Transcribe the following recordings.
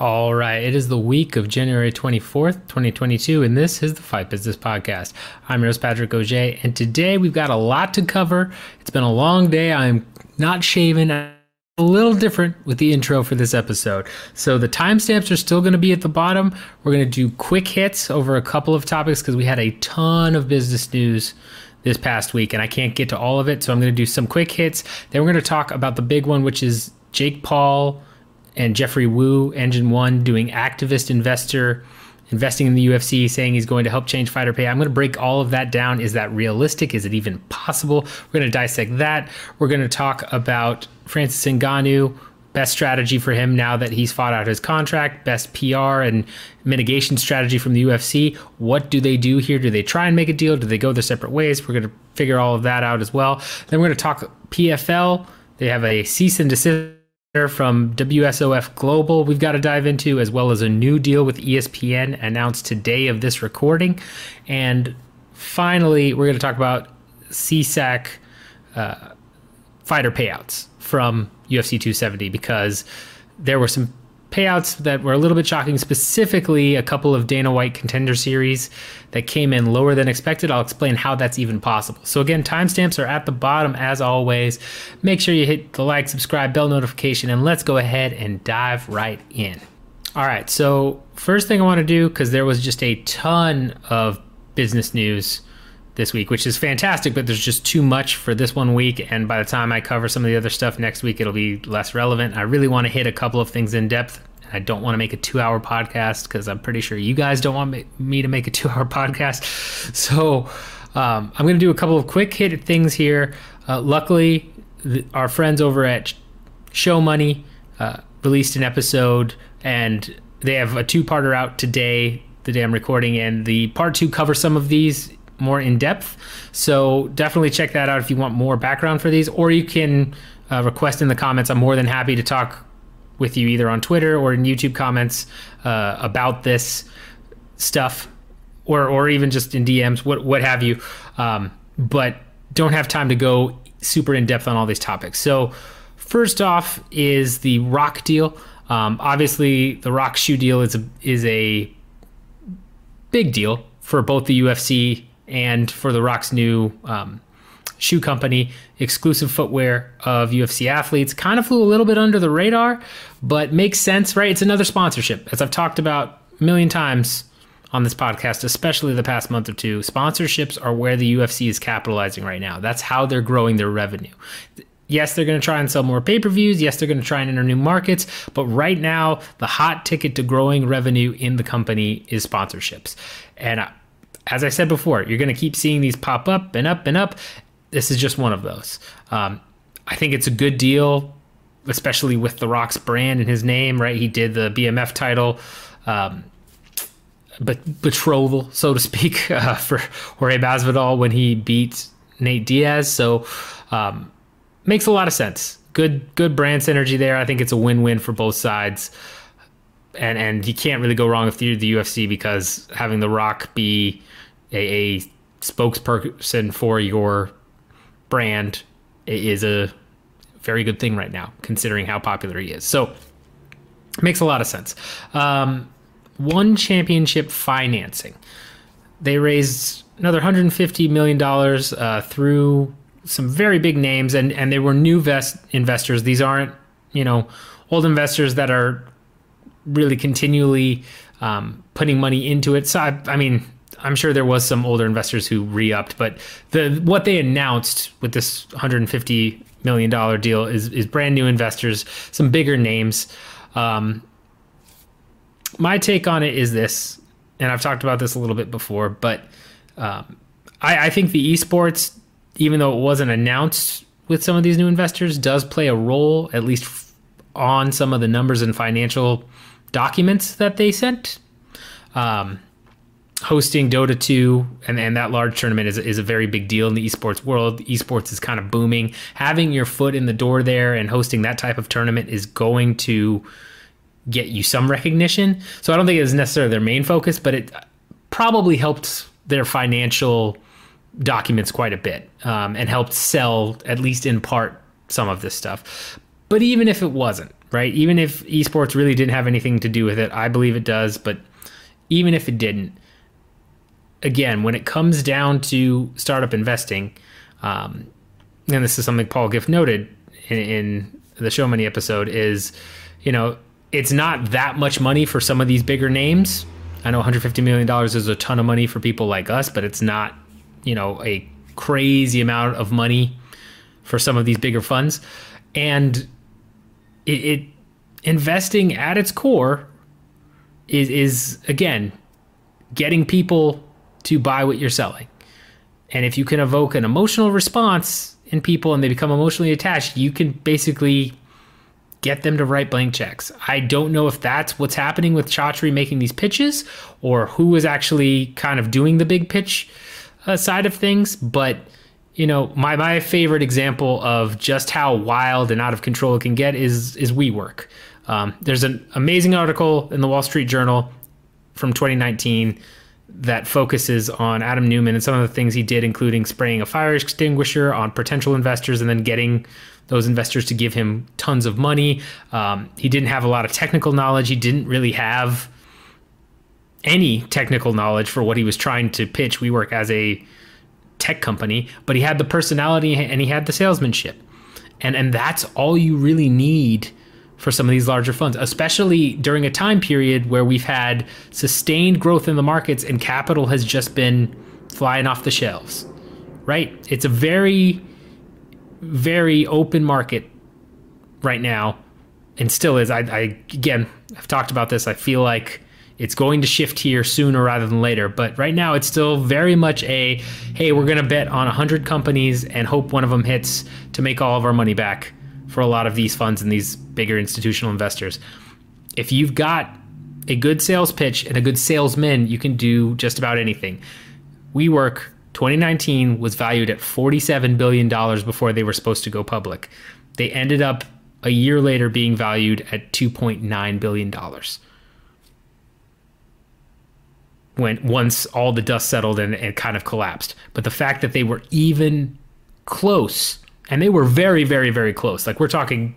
All right, it is the week of January 24th, 2022, and this is the Fight Business Podcast. I'm yours, Patrick Auger, and today we've got a lot to cover. It's been a long day. I'm not shaven. a little different with the intro for this episode. So the timestamps are still going to be at the bottom. We're going to do quick hits over a couple of topics because we had a ton of business news this past week, and I can't get to all of it. So I'm going to do some quick hits. Then we're going to talk about the big one, which is Jake Paul and Jeffrey Wu, Engine One, doing activist investor investing in the UFC, saying he's going to help change fighter pay. I'm going to break all of that down. Is that realistic? Is it even possible? We're going to dissect that. We're going to talk about Francis Ngannou, best strategy for him now that he's fought out his contract, best PR and mitigation strategy from the UFC. What do they do here? Do they try and make a deal? Do they go their separate ways? We're going to figure all of that out as well. Then we're going to talk PFL. They have a cease and desist from WSOF Global we've got to dive into, as well as a new deal with ESPN announced today of this recording. And finally, we're going to talk about CSAC uh, fighter payouts from UFC 270 because there were some payouts that were a little bit shocking, specifically a couple of Dana White contender series that came in lower than expected. I'll explain how that's even possible. So, again, timestamps are at the bottom as always. Make sure you hit the like, subscribe, bell notification, and let's go ahead and dive right in. All right, so first thing I want to do, because there was just a ton of business news this week, which is fantastic, but there's just too much for this one week. And by the time I cover some of the other stuff next week, it'll be less relevant. I really want to hit a couple of things in depth. I don't want to make a two hour podcast because I'm pretty sure you guys don't want me to make a two hour podcast. So um, I'm going to do a couple of quick hit things here. Uh, luckily, our friends over at Show Money uh, released an episode and they have a two parter out today, the day I'm recording. And the part two covers some of these more in depth. So definitely check that out if you want more background for these, or you can uh, request in the comments. I'm more than happy to talk with you either on Twitter or in YouTube comments uh, about this stuff, or or even just in DMs, what what have you. Um, but don't have time to go super in depth on all these topics. So first off is the Rock deal. Um, obviously, the Rock shoe deal is a is a big deal for both the UFC and for the Rock's new um, shoe company, exclusive footwear of UFC athletes. Kind of flew a little bit under the radar, but makes sense, right? It's another sponsorship. As I've talked about a million times on this podcast, especially the past month or two, sponsorships are where the UFC is capitalizing right now. That's how they're growing their revenue. Yes, they're going to try and sell more pay per views. Yes, they're going to try and enter new markets. But right now, the hot ticket to growing revenue in the company is sponsorships. And as I said before, you're going to keep seeing these pop up and up and up. This is just one of those. Um, I think it's a good deal, especially with The Rock's brand and his name, right? He did the BMF title, um, but betrothal, so to speak, uh, for Jorge Masvidal when he beat Nate Diaz. So um, makes a lot of sense. Good, good brand synergy there. I think it's a win-win for both sides and and you can't really go wrong with the, the UFC because having The Rock be a, a spokesperson for your brand is a very good thing right now, considering how popular he is. So, makes a lot of sense. Um, one championship financing. They raised another $150 million uh, through some very big names, and, and they were new vest investors. These aren't, you know, old investors that are really continually um, putting money into it. So, I, I mean, I'm sure there was some older investors who re-upped, but the what they announced with this 150 million dollar deal is is brand new investors, some bigger names. Um, my take on it is this, and I've talked about this a little bit before, but um, I, I think the esports, even though it wasn't announced with some of these new investors, does play a role at least on some of the numbers and financial documents that they sent. Um, hosting Dota 2 and, and that large tournament is, is a very big deal in the esports world. Esports is kind of booming. Having your foot in the door there and hosting that type of tournament is going to get you some recognition. So I don't think it is necessarily their main focus, but it probably helped their financial documents quite a bit um, and helped sell, at least in part, some of this stuff. But even if it wasn't, right? Even if esports really didn't have anything to do with it, I believe it does, but even if it didn't, again, when it comes down to startup investing, um, and this is something Paul Gift noted in, in the Show Money episode, is you know it's not that much money for some of these bigger names. I know 150 million dollars is a ton of money for people like us, but it's not you know a crazy amount of money for some of these bigger funds, and it, it investing at its core is is again getting people to buy what you're selling. And if you can evoke an emotional response in people and they become emotionally attached, you can basically get them to write blank checks. I don't know if that's what's happening with Chatri making these pitches or who is actually kind of doing the big pitch uh, side of things, but you know, my my favorite example of just how wild and out of control it can get is is WeWork. Um, there's an amazing article in the Wall Street Journal from 2019 that focuses on Adam Neumann and some of the things he did, including spraying a fire extinguisher on potential investors and then getting those investors to give him tons of money. Um, he didn't have a lot of technical knowledge. He didn't really have any technical knowledge for what he was trying to pitch WeWork as a tech company, but he had the personality and he had the salesmanship. And and that's all you really need for some of these larger funds, especially during a time period where we've had sustained growth in the markets and capital has just been flying off the shelves. Right? It's a very very open market right now and still is. I, I again, I've talked about this. I feel like it's going to shift here sooner rather than later. But right now, it's still very much a hey, we're going to bet on 100 companies and hope one of them hits to make all of our money back for a lot of these funds and these bigger institutional investors. If you've got a good sales pitch and a good salesman, you can do just about anything. WeWork 2019 was valued at $47 billion before they were supposed to go public. They ended up a year later being valued at $2.9 billion. when once all the dust settled and it kind of collapsed. But the fact that they were even close, and they were very, very, very close. Like we're talking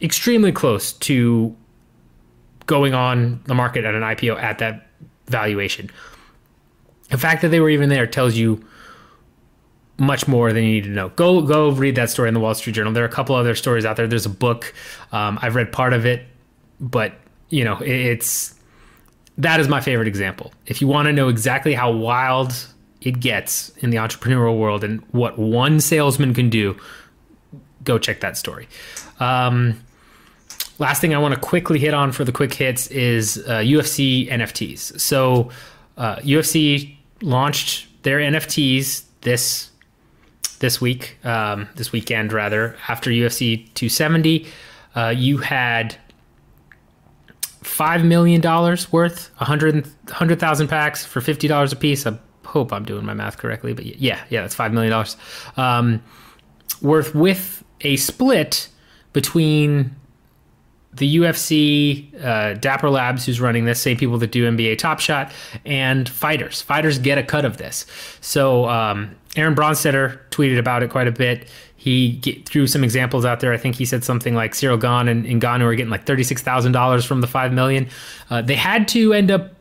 extremely close to going on the market at an IPO at that valuation. The fact that they were even there tells you much more than you need to know. Go go read that story in the Wall Street Journal. There are a couple other stories out there. There's a book. Um, I've read part of it, but you know it's that is my favorite example. If you want to know exactly how wild it gets in the entrepreneurial world and what one salesman can do, go check that story. Um, last thing I want to quickly hit on for the quick hits is uh, UFC NFTs. So uh, UFC launched their NFTs this this week, um, this weekend rather, after UFC 270. Uh, you had five million dollars worth, a hundred hundred thousand packs for fifty dollars a piece. Hope I'm doing my math correctly, but yeah, yeah, that's five million dollars um, worth with a split between the UFC, uh, Dapper Labs, who's running this, same people that do NBA Top Shot, and fighters. Fighters get a cut of this. So um, Aaron Bronsteter tweeted about it quite a bit. He get, threw some examples out there. I think he said something like Cyril Gane and, and Ngannou are getting like thirty six thousand dollars from the five million. Uh, they had to end up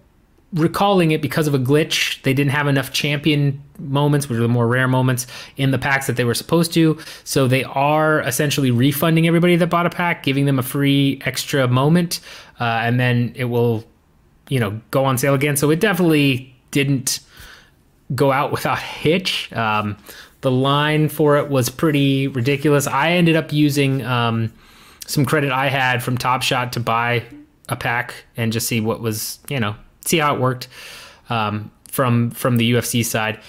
recalling it because of a glitch. They didn't have enough champion moments, which are the more rare moments, in the packs that they were supposed to. So they are essentially refunding everybody that bought a pack, giving them a free extra moment, uh, and then it will, you know, go on sale again. So it definitely didn't go out without hitch. Um, the line for it was pretty ridiculous. I ended up using um, some credit I had from Top Shot to buy a pack and just see what was, you know, see how it worked um, from from the UFC side.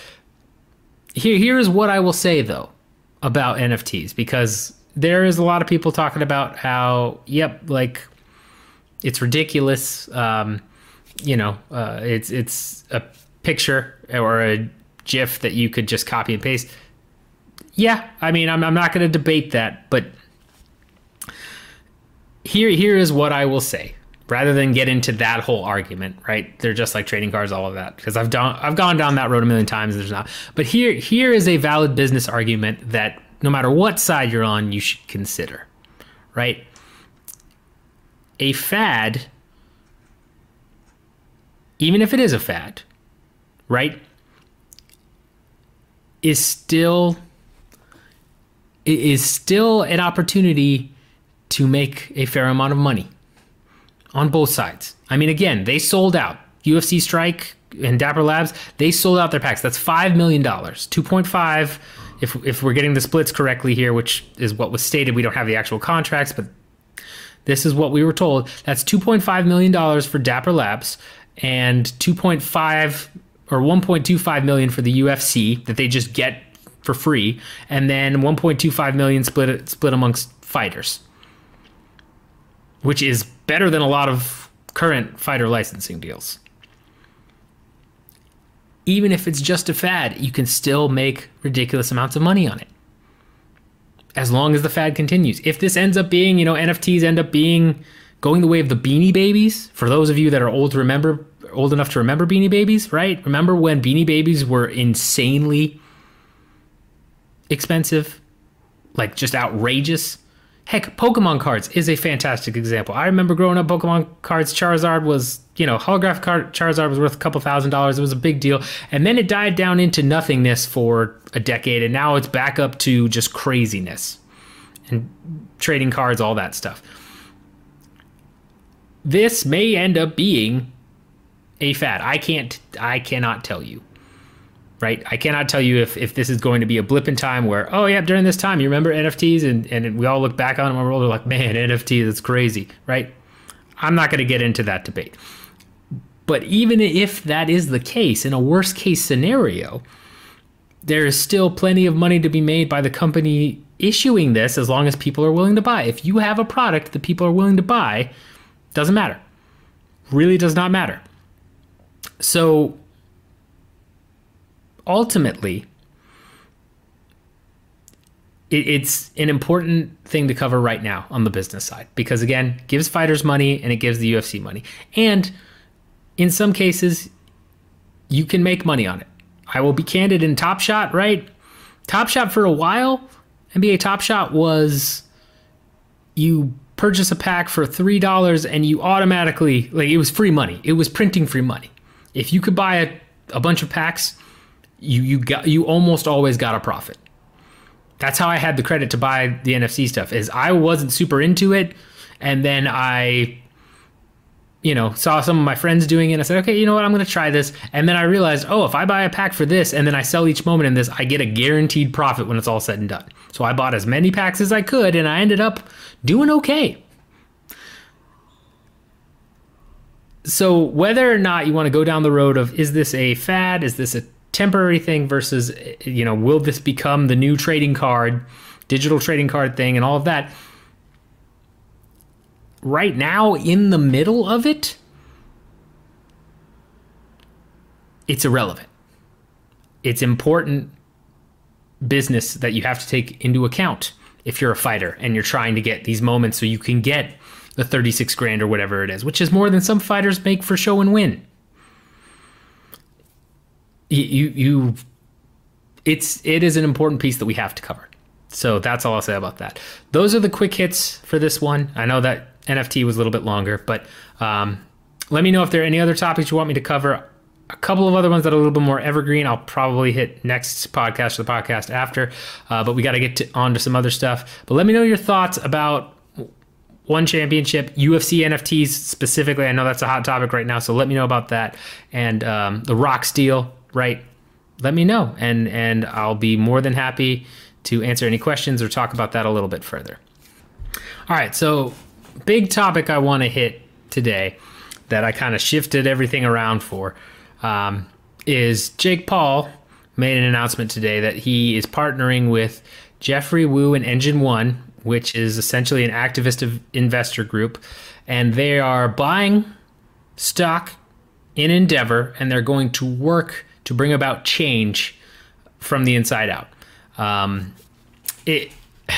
Here, here is what I will say though about NFTs because there is a lot of people talking about how, yep, like it's ridiculous. Um, you know, uh, it's it's a picture or a GIF that you could just copy and paste. Yeah, I mean, I'm I'm not going to debate that, but here here is what I will say rather than get into that whole argument, right? They're just like trading cards, all of that. Because I've done, I've gone down that road a million times. There's not, but here, here is a valid business argument that no matter what side you're on, you should consider, right? A fad, even if it is a fad, right, is still is still an opportunity to make a fair amount of money on both sides. I mean, again, they sold out. UFC Strike and Dapper Labs, they sold out their packs. That's five million dollars, two point five, if if we're getting the splits correctly here, which is what was stated. We don't have the actual contracts, but this is what we were told. That's two point five million dollars for Dapper Labs and two point five or 1.25 million for the UFC that they just get for free, and then 1.25 million split split amongst fighters, which is better than a lot of current fighter licensing deals. Even if it's just a fad, you can still make ridiculous amounts of money on it. As long as the fad continues. If this ends up being, you know, NFTs end up being going the way of the Beanie Babies, for those of you that are old to remember old enough to remember Beanie Babies, right? Remember when Beanie Babies were insanely expensive? Like just outrageous? Heck, Pokemon cards is a fantastic example. I remember growing up, Pokemon cards, Charizard was, you know, holographic card Charizard was worth a couple thousand dollars. It was a big deal. And then it died down into nothingness for a decade, and now it's back up to just craziness and trading cards, all that stuff. This may end up being a fad. I can't I cannot tell you. Right? I cannot tell you if, if this is going to be a blip in time where, oh yeah, during this time you remember NFTs and, and we all look back on them and we're like, man, NFTs, that's crazy, right? I'm not gonna get into that debate. But even if that is the case, in a worst case scenario, there is still plenty of money to be made by the company issuing this as long as people are willing to buy. If you have a product that people are willing to buy, doesn't matter. Really does not matter. So ultimately, it, it's an important thing to cover right now on the business side because, again, gives fighters money and it gives the UFC money. And in some cases, you can make money on it. I will be candid in Top Shot, right? Top Shot for a while, NBA Top Shot was you purchase a pack for $3 and you automatically, like, it was free money. It was printing free money if you could buy a, a bunch of packs, you you got you almost always got a profit. That's how I had the credit to buy the NFC stuff. Is I wasn't super into it, and then I you know, saw some of my friends doing it. And I said, okay, you know what? I'm going to try this. And then I realized, oh, if I buy a pack for this and then I sell each moment in this, I get a guaranteed profit when it's all said and done. So I bought as many packs as I could and I ended up doing okay. so whether or not you want to go down the road of is this a fad is this a temporary thing versus you know will this become the new trading card digital trading card thing and all of that right now in the middle of it it's irrelevant it's important business that you have to take into account if you're a fighter and you're trying to get these moments so you can get the 36 grand or whatever it is, which is more than some fighters make for show and win. You, you, it's it is an important piece that we have to cover. So that's all I'll say about that. Those are the quick hits for this one. I know that NFT was a little bit longer, but um, let me know if there are any other topics you want me to cover. A couple of other ones that are a little bit more evergreen, I'll probably hit next podcast or the podcast after. Uh, but we got to get on to some other stuff. But let me know your thoughts about one championship, UFC NFTs specifically. I know that's a hot topic right now, so let me know about that. And um, the Rock's deal, right? Let me know, and and I'll be more than happy to answer any questions or talk about that a little bit further. All right, so big topic I want to hit today that I kind of shifted everything around for um, is Jake Paul made an announcement today that he is partnering with Jeffrey Wu and Engine One which is essentially an activist investor group, and they are buying stock in Endeavor, and they're going to work to bring about change from the inside out. Um, it a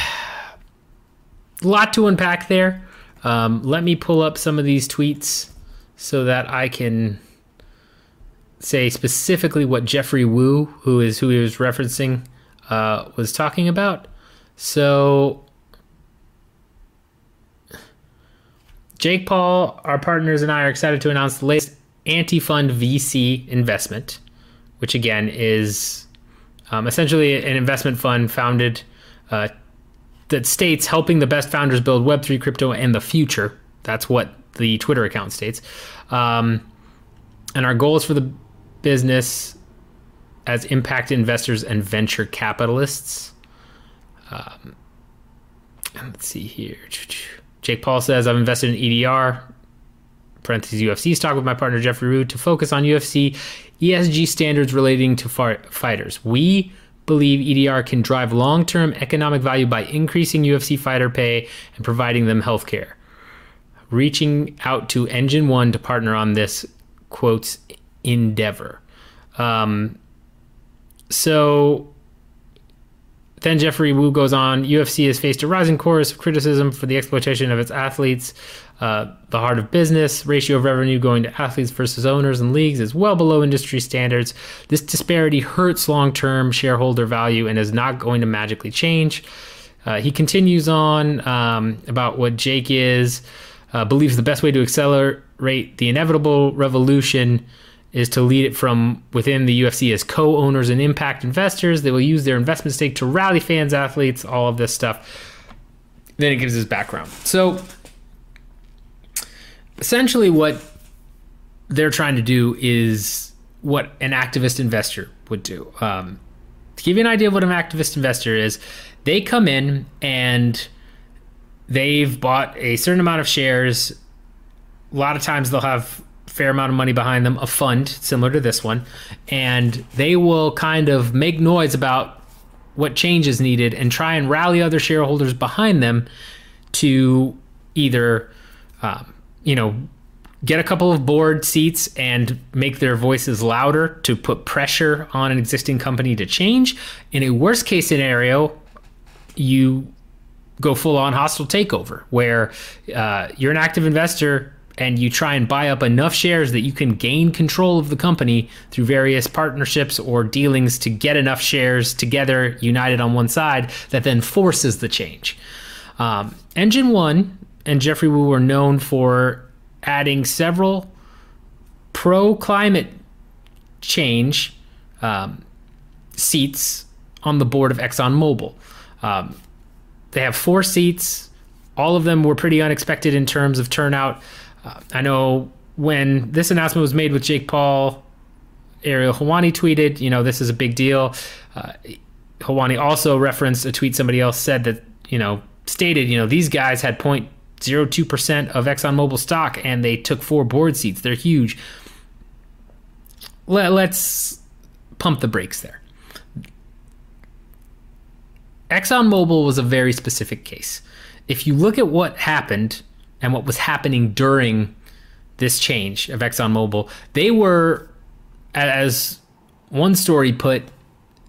lot to unpack there. Um, let me pull up some of these tweets so that I can say specifically what Jeffrey Wu, who is who he was referencing, uh, was talking about. So Jake Paul, our partners, and I are excited to announce the latest anti fund VC investment, which again is um, essentially an investment fund founded uh, that states helping the best founders build Web3 crypto and the future. That's what the Twitter account states. Um, and our goals for the business as impact investors and venture capitalists. Um, let's see here. Jake Paul says, I've invested in EDR, parentheses UFC stock with my partner Jeffrey Root to focus on UFC ESG standards relating to fighters. We believe EDR can drive long term economic value by increasing UFC fighter pay and providing them health care. Reaching out to Engine One to partner on this, quotes, endeavor. Um, so then Jeffrey Wu goes on UFC has faced a rising chorus of criticism for the exploitation of its athletes. Uh, the heart of business ratio of revenue going to athletes versus owners and leagues is well below industry standards. This disparity hurts long term shareholder value and is not going to magically change. Uh, he continues on um, about what Jake is, uh, believes the best way to accelerate the inevitable revolution is to lead it from within the UFC as co-owners and impact investors. They will use their investment stake to rally fans, athletes, all of this stuff. Then it gives his background. So essentially what they're trying to do is what an activist investor would do. Um, to give you an idea of what an activist investor is, they come in and they've bought a certain amount of shares. A lot of times they'll have fair amount of money behind them, a fund similar to this one, and they will kind of make noise about what change is needed and try and rally other shareholders behind them to either, um, you know, get a couple of board seats and make their voices louder to put pressure on an existing company to change. In a worst case scenario, you go full on hostile takeover where uh, you're an active investor and you try and buy up enough shares that you can gain control of the company through various partnerships or dealings to get enough shares together, united on one side, that then forces the change. Um, Engine One and Jeffrey Woo were known for adding several pro climate change um, seats on the board of ExxonMobil. Um, they have four seats. All of them were pretty unexpected in terms of turnout. Uh, I know when this announcement was made with Jake Paul, Ariel Helwani tweeted, you know, this is a big deal. Uh, Helwani also referenced a tweet somebody else said that, you know, stated, you know, these guys had 0.02% of ExxonMobil stock and they took four board seats. They're huge. Let, let's pump the brakes there. ExxonMobil was a very specific case. If you look at what happened and what was happening during this change of ExxonMobil, they were, as one story put,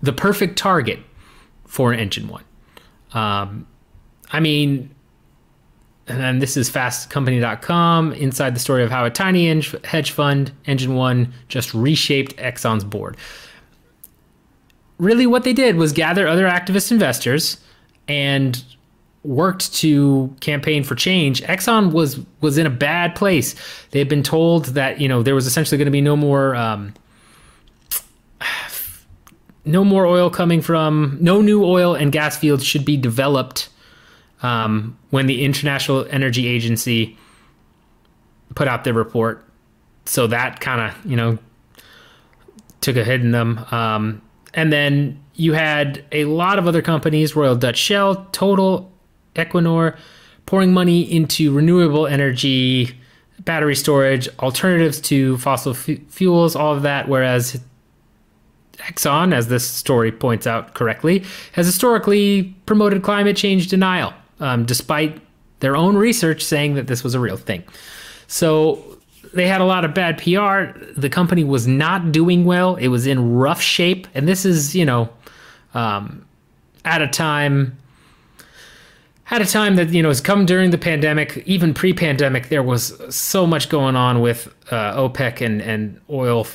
the perfect target for engine one. Um, I mean, and then this is fastcompany.com inside the story of how a tiny hedge fund, Engine One, just reshaped Exxon's board. Really, what they did was gather other activist investors and worked to campaign for change, Exxon was was in a bad place. They had been told that you know there was essentially going to be no more um, no more oil coming from no new oil and gas fields should be developed um, when the International Energy Agency put out their report. So that kind of you know took a hit in them. Um, and then you had a lot of other companies, Royal Dutch Shell, Total, Equinor pouring money into renewable energy, battery storage, alternatives to fossil f- fuels, all of that. Whereas Exxon, as this story points out correctly, has historically promoted climate change denial, um, despite their own research saying that this was a real thing. So they had a lot of bad PR. The company was not doing well. It was in rough shape. And this is, you know, um, at a time at a time that you know has come during the pandemic, even pre-pandemic, there was so much going on with uh, OPEC and and oil.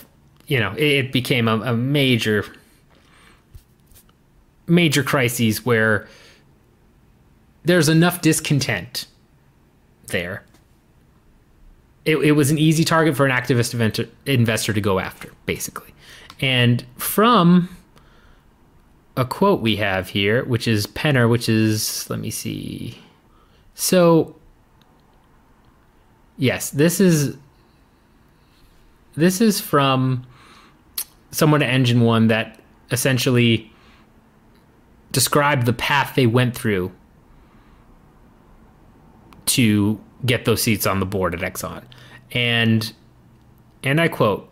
You know, it, it became a, a major major crises where there's enough discontent there it, it was an easy target for an activist investor, investor to go after, basically. And from a quote we have here, which is Penner, which is, let me see. So, yes, this is this is from someone at Engine One that essentially described the path they went through to get those seats on the board at Exxon. And and I quote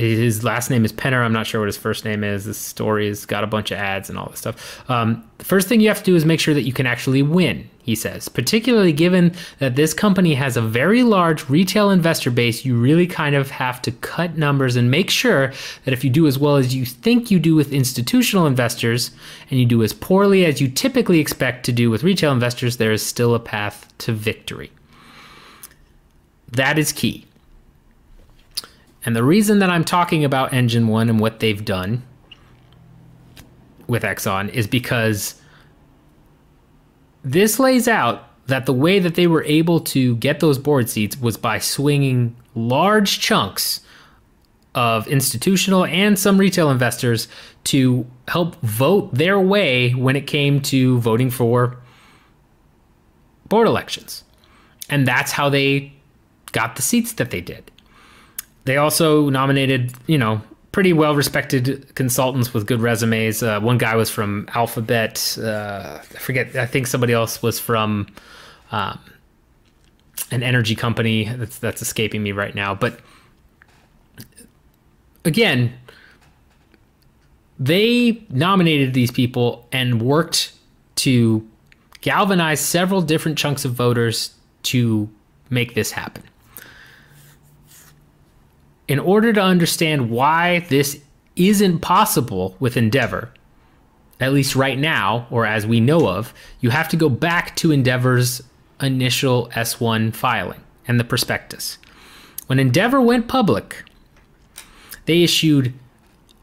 his last name is Penner. I'm not sure what his first name is. This story has got a bunch of ads and all this stuff. Um, the first thing you have to do is make sure that you can actually win, he says. Particularly given that this company has a very large retail investor base, you really kind of have to cut numbers and make sure that if you do as well as you think you do with institutional investors and you do as poorly as you typically expect to do with retail investors, there is still a path to victory. That is key. And the reason that I'm talking about Engine One and what they've done with Exxon is because this lays out that the way that they were able to get those board seats was by swinging large chunks of institutional and some retail investors to help vote their way when it came to voting for board elections. And that's how they got the seats that they did. They also nominated, you know, pretty well respected consultants with good resumes. Uh, one guy was from Alphabet. Uh, I forget. I think somebody else was from um, an energy company that's that's escaping me right now. But again, they nominated these people and worked to galvanize several different chunks of voters to make this happen in order to understand why this isn't possible with Endeavor, at least right now, or as we know of, you have to go back to Endeavor's initial S1 filing and the prospectus. When Endeavor went public, they issued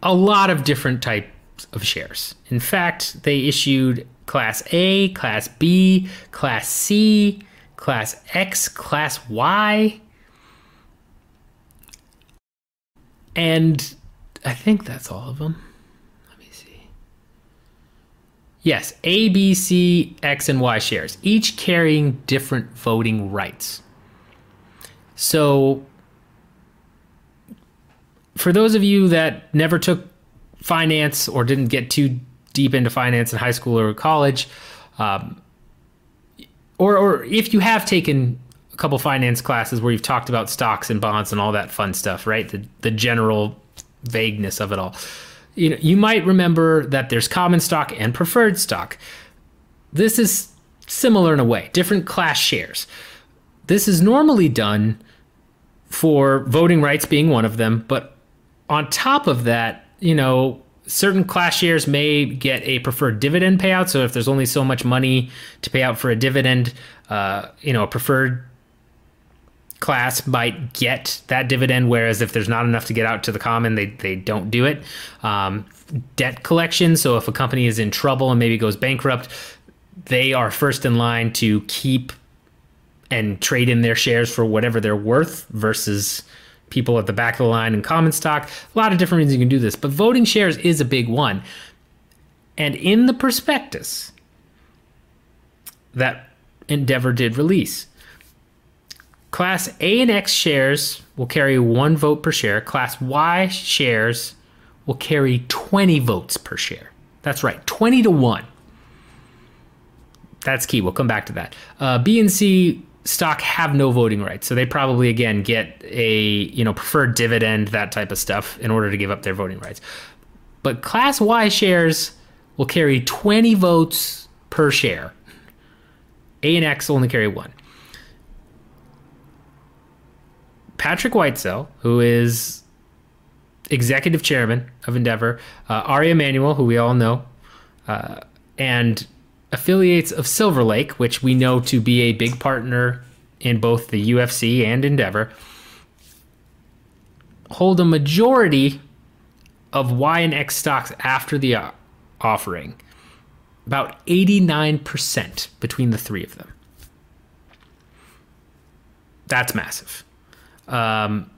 a lot of different types of shares. In fact, they issued Class A, Class B, Class C, Class X, Class Y, And I think that's all of them. Let me see. Yes, A, B, C, X, and Y shares, each carrying different voting rights. So, for those of you that never took finance or didn't get too deep into finance in high school or college, um, or, or if you have taken couple finance classes where you've talked about stocks and bonds and all that fun stuff, right? The the general vagueness of it all. You know, you might remember that there's common stock and preferred stock. This is similar in a way, different class shares. This is normally done for voting rights being one of them, but on top of that, you know, certain class shares may get a preferred dividend payout. So if there's only so much money to pay out for a dividend, uh, you know, a preferred class might get that dividend, whereas if there's not enough to get out to the common, they, they don't do it. Um, debt collection. So if a company is in trouble and maybe goes bankrupt, they are first in line to keep and trade in their shares for whatever they're worth versus people at the back of the line in common stock. A lot of different reasons you can do this, but voting shares is a big one. And in the prospectus that Endeavor did release, Class A and X shares will carry one vote per share. Class Y shares will carry 20 votes per share. That's right, 20 to 1. That's key. We'll come back to that. Uh, B and C stock have no voting rights, so they probably again get a you know preferred dividend, that type of stuff, in order to give up their voting rights. But Class Y shares will carry 20 votes per share. A and X only carry one. Patrick Whitesell, who is executive chairman of Endeavor, uh, Ari Emanuel, who we all know, uh, and affiliates of Silver Lake, which we know to be a big partner in both the UFC and Endeavor, hold a majority of Y and X stocks after the uh, offering, about 89% between the three of them. That's massive. Um,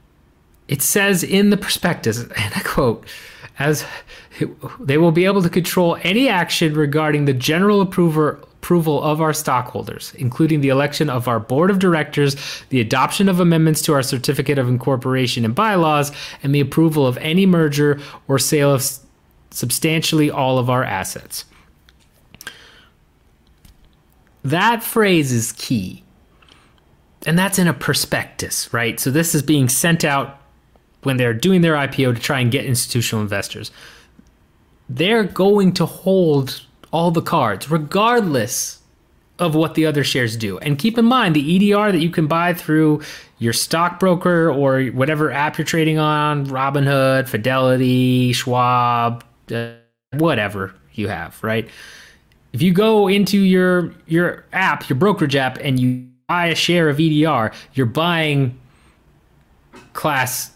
it says in the prospectus, and I quote, as they will be able to control any action regarding the general approval approval of our stockholders, including the election of our board of directors, the adoption of amendments to our certificate of incorporation and bylaws, and the approval of any merger or sale of substantially all of our assets. That phrase is key. And that's in a prospectus, right? So this is being sent out when they're doing their IPO to try and get institutional investors. They're going to hold all the cards, regardless of what the other shares do. And keep in mind the EDR that you can buy through your stockbroker or whatever app you're trading on, Robinhood, Fidelity, Schwab, uh, whatever you have, right? If you go into your your app, your brokerage app, and you buy a share of EDR, you're buying class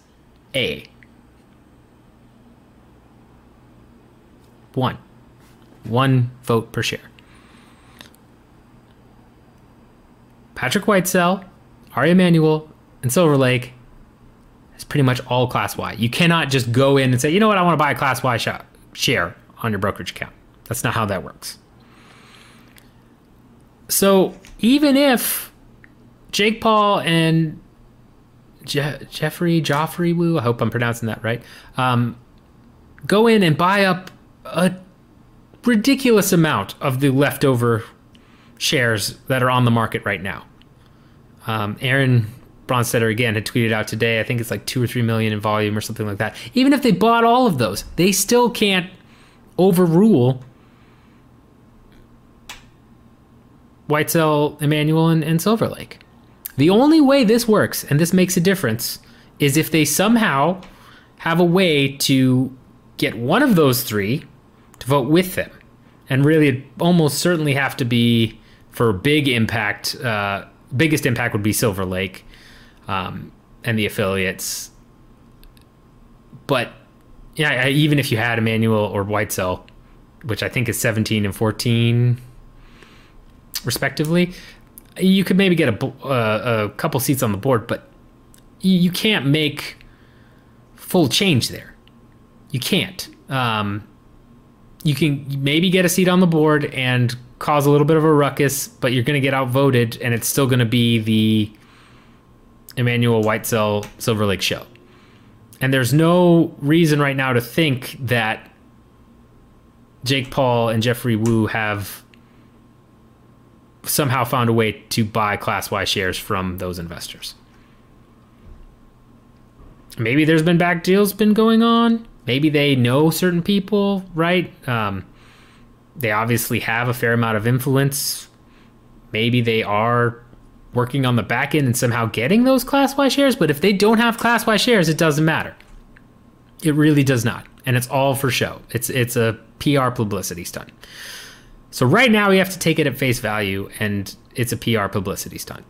A. One one vote per share. Patrick Whitesell, Ari Emanuel, and Silver Lake is pretty much all Class Y. You cannot just go in and say, you know what, I want to buy a Class Y share on your brokerage account. That's not how that works. So even if Jake Paul and Je- Jeffrey Joffrey Woo, I hope I'm pronouncing that right, um, go in and buy up a ridiculous amount of the leftover shares that are on the market right now. Um, Aaron Bronsteter again had tweeted out today. I think it's like two or three million in volume or something like that. Even if they bought all of those, they still can't overrule Whitesell, Emanuel, and, and Silver Lake. The only way this works, and this makes a difference, is if they somehow have a way to get one of those three to vote with them. And really, it almost certainly have to be for big impact. Uh, biggest impact would be Silver Lake um, and the affiliates. But yeah, even if you had Emanuel or Whitesell, which I think is 17 and 14 respectively, you could maybe get a, uh, a couple seats on the board, but you can't make full change there. You can't. Um, you can maybe get a seat on the board and cause a little bit of a ruckus, but you're going to get outvoted, and it's still going to be the Emanuel Whitesell Silver Lake show. And there's no reason right now to think that Jake Paul and Jeffrey Woo have somehow found a way to buy Class Y shares from those investors. Maybe there's been back deals been going on maybe they know certain people, right? Um, they obviously have a fair amount of influence. Maybe they are working on the back end and somehow getting those Class Y shares. But if they don't have Class Y shares, it doesn't matter. It really does not, and it's all for show. It's it's a PR publicity stunt. So right now we have to take it at face value, and it's a PR publicity stunt.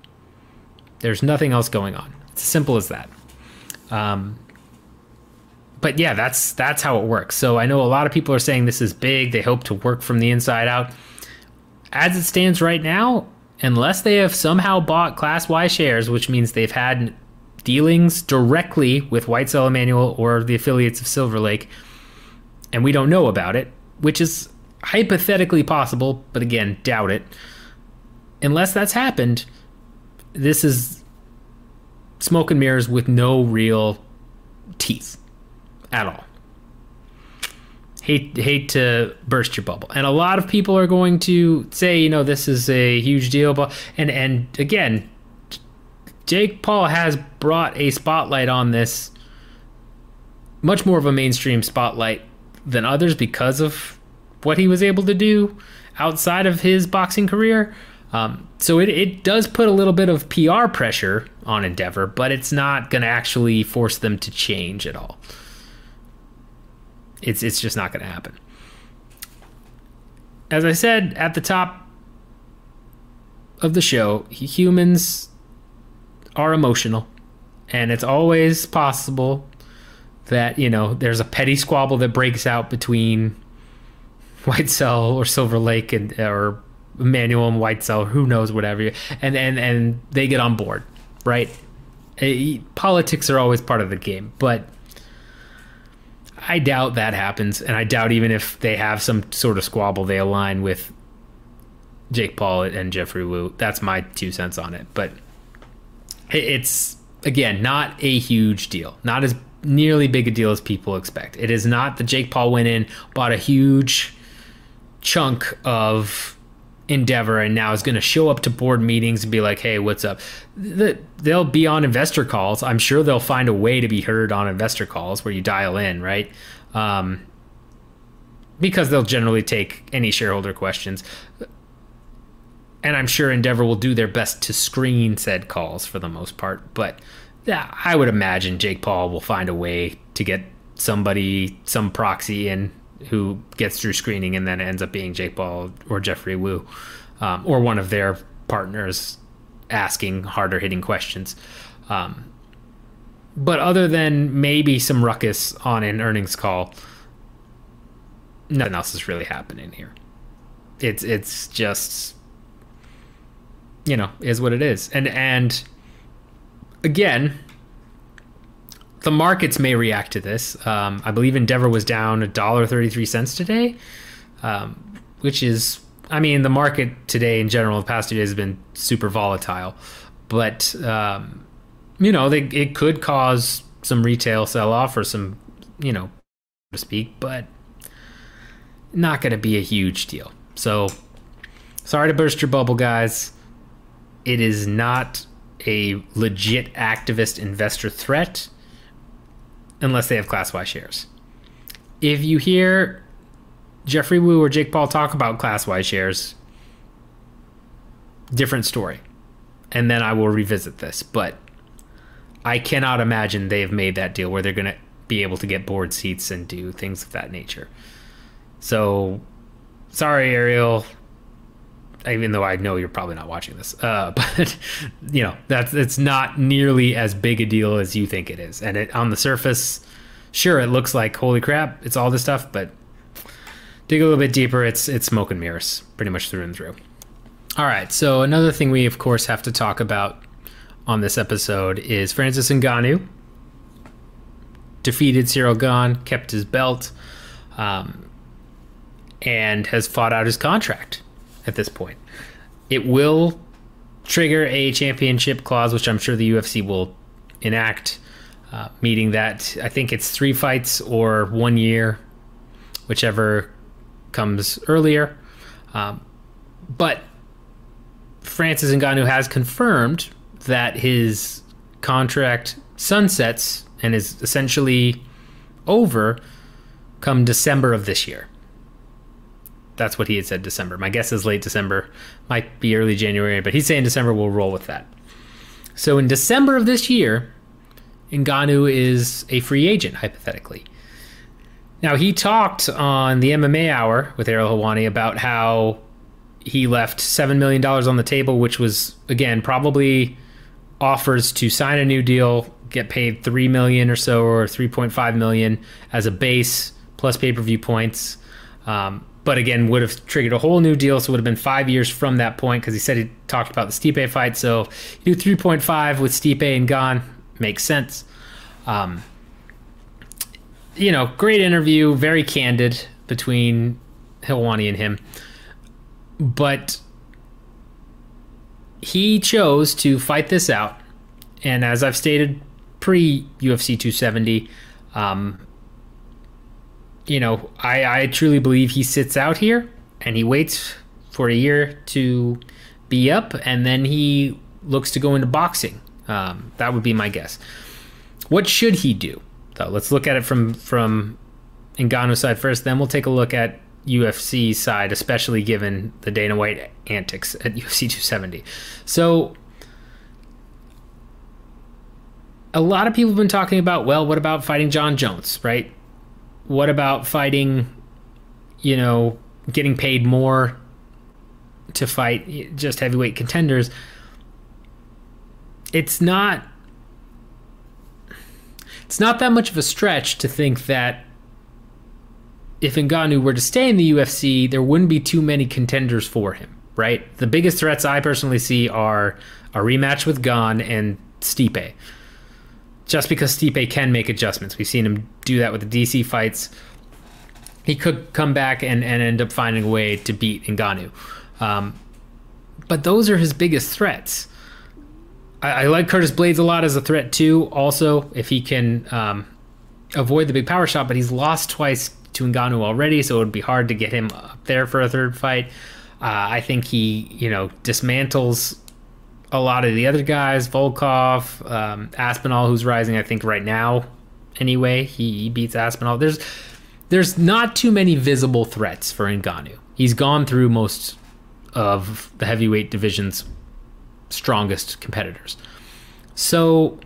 There's nothing else going on. It's as simple as that. Um, but yeah, that's that's how it works. So I know a lot of people are saying this is big. They hope to work from the inside out. As it stands right now, unless they have somehow bought Class Y shares, which means they've had dealings directly with Whitesell Emanuel or the affiliates of Silver Lake, and we don't know about it, which is hypothetically possible, but again, doubt it. Unless that's happened, this is smoke and mirrors with no real teeth at all. Hate hate to burst your bubble, and a lot of people are going to say, you know, this is a huge deal, but and and again, Jake Paul has brought a spotlight on this, much more of a mainstream spotlight than others because of what he was able to do outside of his boxing career. Um, so it, it does put a little bit of PR pressure on Endeavor, but it's not going to actually force them to change at all. It's it's just not going to happen. As I said at the top of the show, humans are emotional, and it's always possible that you know there's a petty squabble that breaks out between Whitesell or Silver Lake and or Emanuel and Whitesell, who knows, whatever, and and and they get on board, right? Eh, politics are always part of the game, but I doubt that happens, and I doubt even if they have some sort of squabble, they align with Jake Paul and Jeffrey Wu. That's my two cents on it, but it's again not a huge deal, not as nearly big a deal as people expect. It is not that Jake Paul went in, bought a huge chunk of Endeavor, and now is going to show up to board meetings and be like, "Hey, what's up?" They'll be on investor calls. I'm sure they'll find a way to be heard on investor calls where you dial in, right? Um, because they'll generally take any shareholder questions. And I'm sure Endeavor will do their best to screen said calls for the most part. But yeah, I would imagine Jake Paul will find a way to get somebody, some proxy in who gets through screening and then ends up being Jake Paul or Geoffrey Woo um, or one of their partners asking harder hitting questions. Um, but other than maybe some ruckus on an earnings call, nothing else is really happening here. It's it's just you know is what it is, and and again, the markets may react to this. Um, I believe Endeavor was down a dollar thirty three cents today, um, which is, I mean, the market today in general, the past two days has been super volatile, but um, you know, they, it could cause some retail sell off or some, you know, to speak, but not going to be a huge deal. So, sorry to burst your bubble, guys. It is not a legit activist investor threat unless they have Class Y shares. If you hear Geoffrey Woo or Jake Paul talk about Class Y shares, different story. And then I will revisit this. But I cannot imagine they have made that deal where they're going to be able to get board seats and do things of that nature. So, sorry, Ariel even though I know you're probably not watching this, uh, but you know that's it's not nearly as big a deal as you think it is. And it, on the surface, sure, it looks like holy crap, it's all this stuff, but dig a little bit deeper, it's it's smoke and mirrors, pretty much through and through. All right, so another thing we of course have to talk about on this episode is Francis Ngannou defeated Cyril Gane, kept his belt, um, and has fought out his contract at this point. It will trigger a championship clause, which I'm sure the UFC will enact, uh, meaning that I think it's three fights or one year, whichever comes earlier. Um, but Francis Ngannou has confirmed that his contract sunsets and is essentially over come December of this year that's what he had said December. My guess is late December, might be early January, but he's saying December. We'll roll with that. So in December of this year, Ngannou is a free agent, hypothetically. Now he talked on the MMA Hour with Ariel Helwani about how he left seven million dollars on the table, which was again probably offers to sign a new deal, get paid three million or so, or three point five million as a base plus pay per view points. Um, but again, would have triggered a whole new deal. So it would have been five years from that point because he said he talked about the Stipe fight. So you do 3.5 with Stipe and gone. makes sense. Um, you know, great interview, very candid between Helwani and him. But he chose to fight this out. And as I've stated pre UFC 270, um, you know, I, I truly believe he sits out here and he waits for a year to be up, and then he looks to go into boxing. Um, that would be my guess. What should he do? Let's look at it from from Ngannou's side first. Then we'll take a look at UFC side, especially given the Dana White antics at UFC 270. So, a lot of people have been talking about, well, what about fighting Jon Jones, right? What about fighting, you know, getting paid more to fight just heavyweight contenders? It's not it's not that much of a stretch to think that if Ngannou were to stay in the UFC, there wouldn't be too many contenders for him, right? The biggest threats I personally see are a rematch with Gane and Stipe. Just because Stipe can make adjustments. We've seen him do that with the DC fights. He could come back and, and end up finding a way to beat Ngannou. Um, but those are his biggest threats. I, I, like Curtis Blaydes a lot as a threat too. Also, if he can um, avoid the big power shot, but he's lost twice to Ngannou already, so it would be hard to get him up there for a third fight. Uh, I think he, you know, dismantles a lot of the other guys, Volkov, um, Aspinall, who's rising. I think right now, anyway, he, beats Aspinall. There's there's not too many visible threats for Ngannou. He's gone through most of the heavyweight division's strongest competitors. So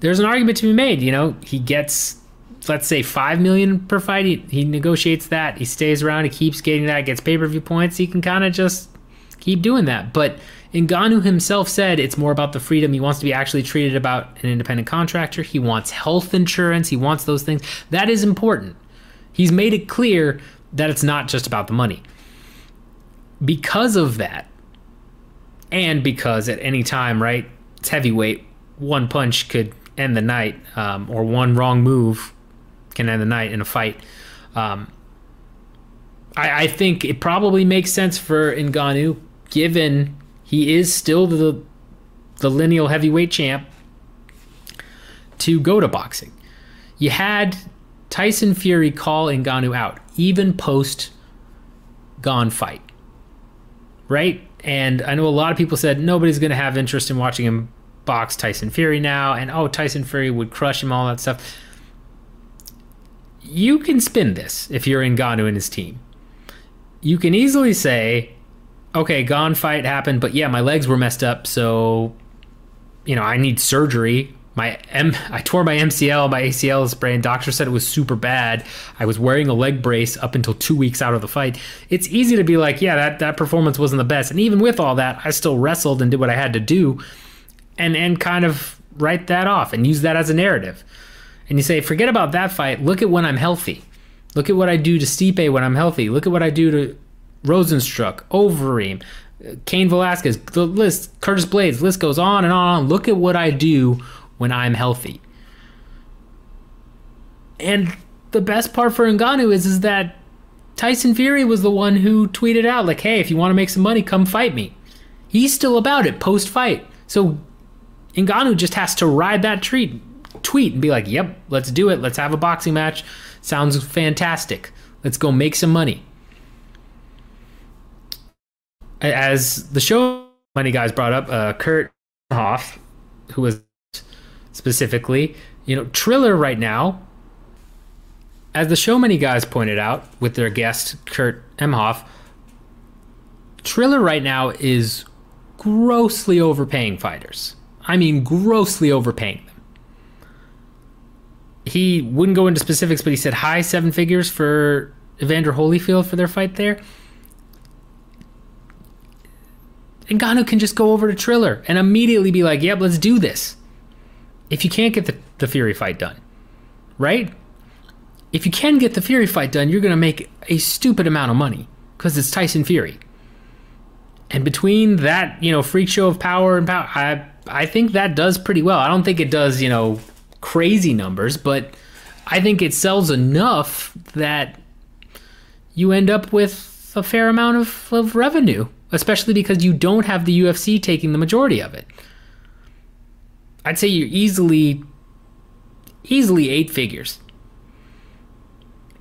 there's an argument to be made. You know, he gets let's say five million per fight. He, he negotiates that. He stays around. He keeps getting that. Gets pay per view points. He can kind of just keep doing that. But Ngannou himself said it's more about the freedom. He wants to be actually treated about an independent contractor. He wants health insurance. He wants those things. That is important. He's made it clear that it's not just about the money. Because of that, and because at any time, right, it's heavyweight, one punch could end the night, um, or one wrong move can end the night in a fight. Um, I, I, think it probably makes sense for Ngannou, given he is still the the lineal heavyweight champ, to go to boxing. You had Tyson Fury call Ngannou out, even post Gane fight. Right? And I know a lot of people said nobody's going to have interest in watching him box Tyson Fury now, and oh, Tyson Fury would crush him, all that stuff. You can spin this if you're Ngannou and his team. You can easily say, okay, Gane fight happened, but yeah, my legs were messed up, so you know I need surgery. My M, I tore my MCL, my ACL is sprained. Doctor said it was super bad. I was wearing a leg brace up until two weeks out of the fight. It's easy to be like, yeah, that that performance wasn't the best, and even with all that, I still wrestled and did what I had to do and and kind of write that off and use that as a narrative. And you say, forget about that fight. Look at when I'm healthy. Look at what I do to Stipe when I'm healthy. Look at what I do to Rozenstruik, Overeem, Cain Velasquez, the list, Curtis Blaydes, list goes on and on and on. Look at what I do when I'm healthy. And the best part for Ngannou is, is that Tyson Fury was the one who tweeted out, like, hey, if you want to make some money, come fight me. He's still about it post fight. So Ngannou just has to ride that treat, tweet and be like, "Yep, let's do it. Let's have a boxing match. Sounds fantastic. Let's go make some money." As the show, many guys brought up, uh, Kurt Hoff, who was specifically, you know, Triller right now. As the show many guys pointed out with their guest Kurt Emhoff, Triller right now is grossly overpaying fighters. I mean, grossly overpaying them. He wouldn't go into specifics, but he said high seven figures for Evander Holyfield for their fight there. Ngannou can just go over to Triller and immediately be like, yep, let's do this. If you can't get the, the Fury fight done, right? If you can get the Fury fight done, you're going to make a stupid amount of money because it's Tyson Fury. And between that, you know, freak show of power and power, I I think that does pretty well. I don't think it does, you know, crazy numbers, but I think it sells enough that you end up with a fair amount of, of revenue, especially because you don't have the UFC taking the majority of it. I'd say you're easily easily eight figures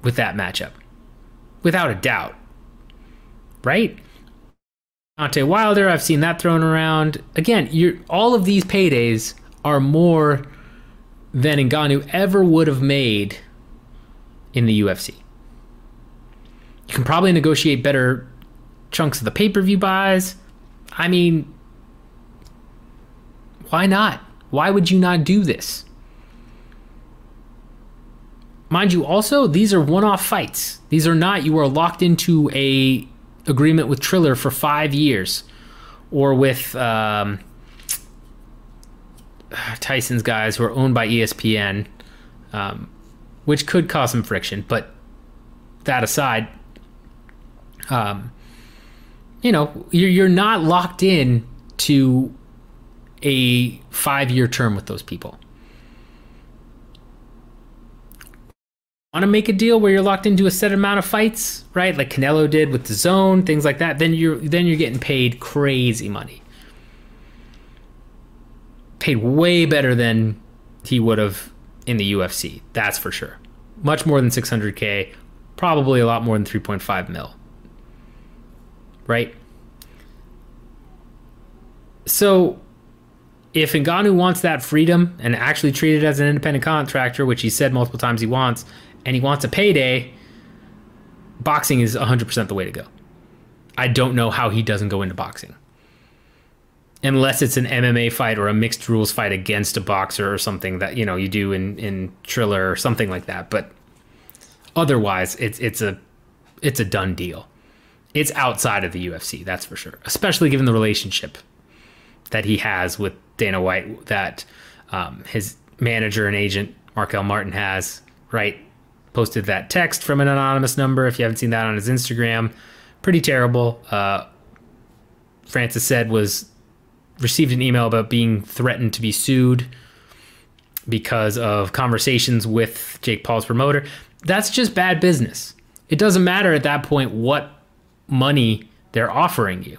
with that matchup. Without a doubt. Right? Deontay Wilder, I've seen that thrown around. Again, you're, all of these paydays are more than Ngannou ever would have made in the UFC. You can probably negotiate better chunks of the pay per view buys. I mean, why not? Why would you not do this? Mind you, also, these are one off fights. These are not, you are locked into a agreement with Triller for five years, or with um, Tyson's guys who are owned by ESPN, um, which could cause some friction. But that aside, um, you know, you're, you're not locked in to a five year term with those people. Want to make a deal where you're locked into a set amount of fights, right? Like Canelo did with the zone, things like that. Then you're then you're getting paid crazy money, paid way better than he would have in the UFC. That's for sure. Much more than 600k, probably a lot more than 3.5 mil. Right? So if Ngannou wants that freedom and actually treat it as an independent contractor, which he said multiple times he wants, and he wants a payday, boxing is 100% the way to go. I don't know how he doesn't go into boxing. Unless it's an MMA fight or a mixed rules fight against a boxer or something that, you know, you do in in Triller or something like that, but otherwise it's it's a it's a done deal. It's outside of the UFC, that's for sure. Especially given the relationship that he has with Dana White that um, his manager and agent Marquel Martin has, right? Posted that text from an anonymous number. If you haven't seen that on his Instagram, pretty terrible. Uh, Francis said was received an email about being threatened to be sued because of conversations with Jake Paul's promoter. That's just bad business. It doesn't matter at that point what money they're offering you.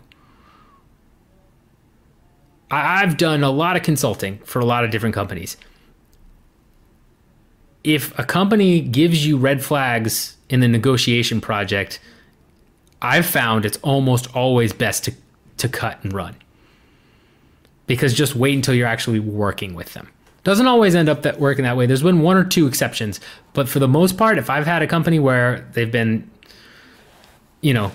I've done a lot of consulting for a lot of different companies. If a company gives you red flags in the negotiation project, I've found it's almost always best to, to cut and run. Because just wait until you're actually working with them. Doesn't always end up that working that way. There's been one or two exceptions, but for the most part, if I've had a company where they've been, you know,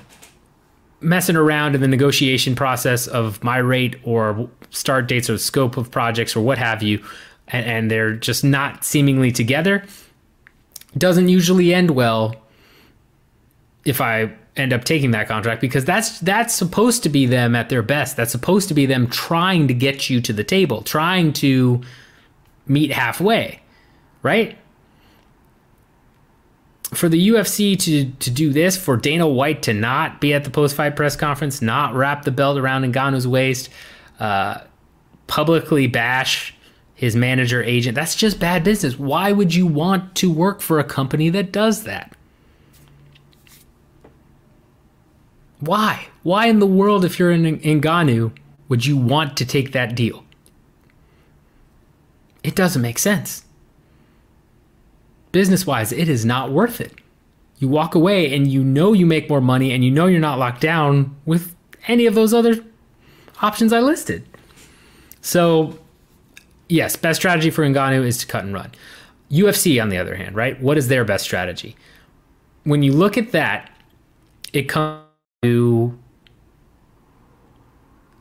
messing around in the negotiation process of my rate or start dates or scope of projects or what have you, and, and they're just not seemingly together, doesn't usually end well if I end up taking that contract because that's that's supposed to be them at their best. That's supposed to be them trying to get you to the table, trying to meet halfway, right? For the UFC to to do this, for Dana White to not be at the post fight press conference, not wrap the belt around Ngannou's waist, uh, publicly bash his manager agent, that's just bad business. Why would you want to work for a company that does that? Why? Why in the world, if you're in Ngannou, would you want to take that deal? It doesn't make sense business wise, it is not worth it. You walk away and you know you make more money and you know you're not locked down with any of those other options I listed. So, yes, best strategy for Ngannou is to cut and run. UFC, on the other hand, right? What is their best strategy? When you look at that, it comes to,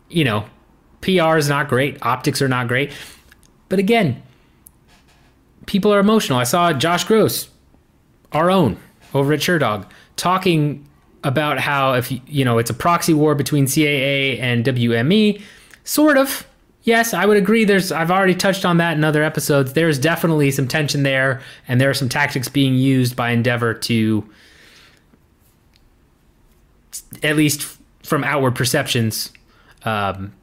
you know, PR is not great, optics are not great. But again, people are emotional. I saw Josh Gross, our own, over at Sherdog, talking about how if you know it's a proxy war between CAA and WME, sort of. Yes, I would agree. There's I've already touched on that in other episodes. There's definitely some tension there, and there are some tactics being used by Endeavor to, at least from outward perceptions, um,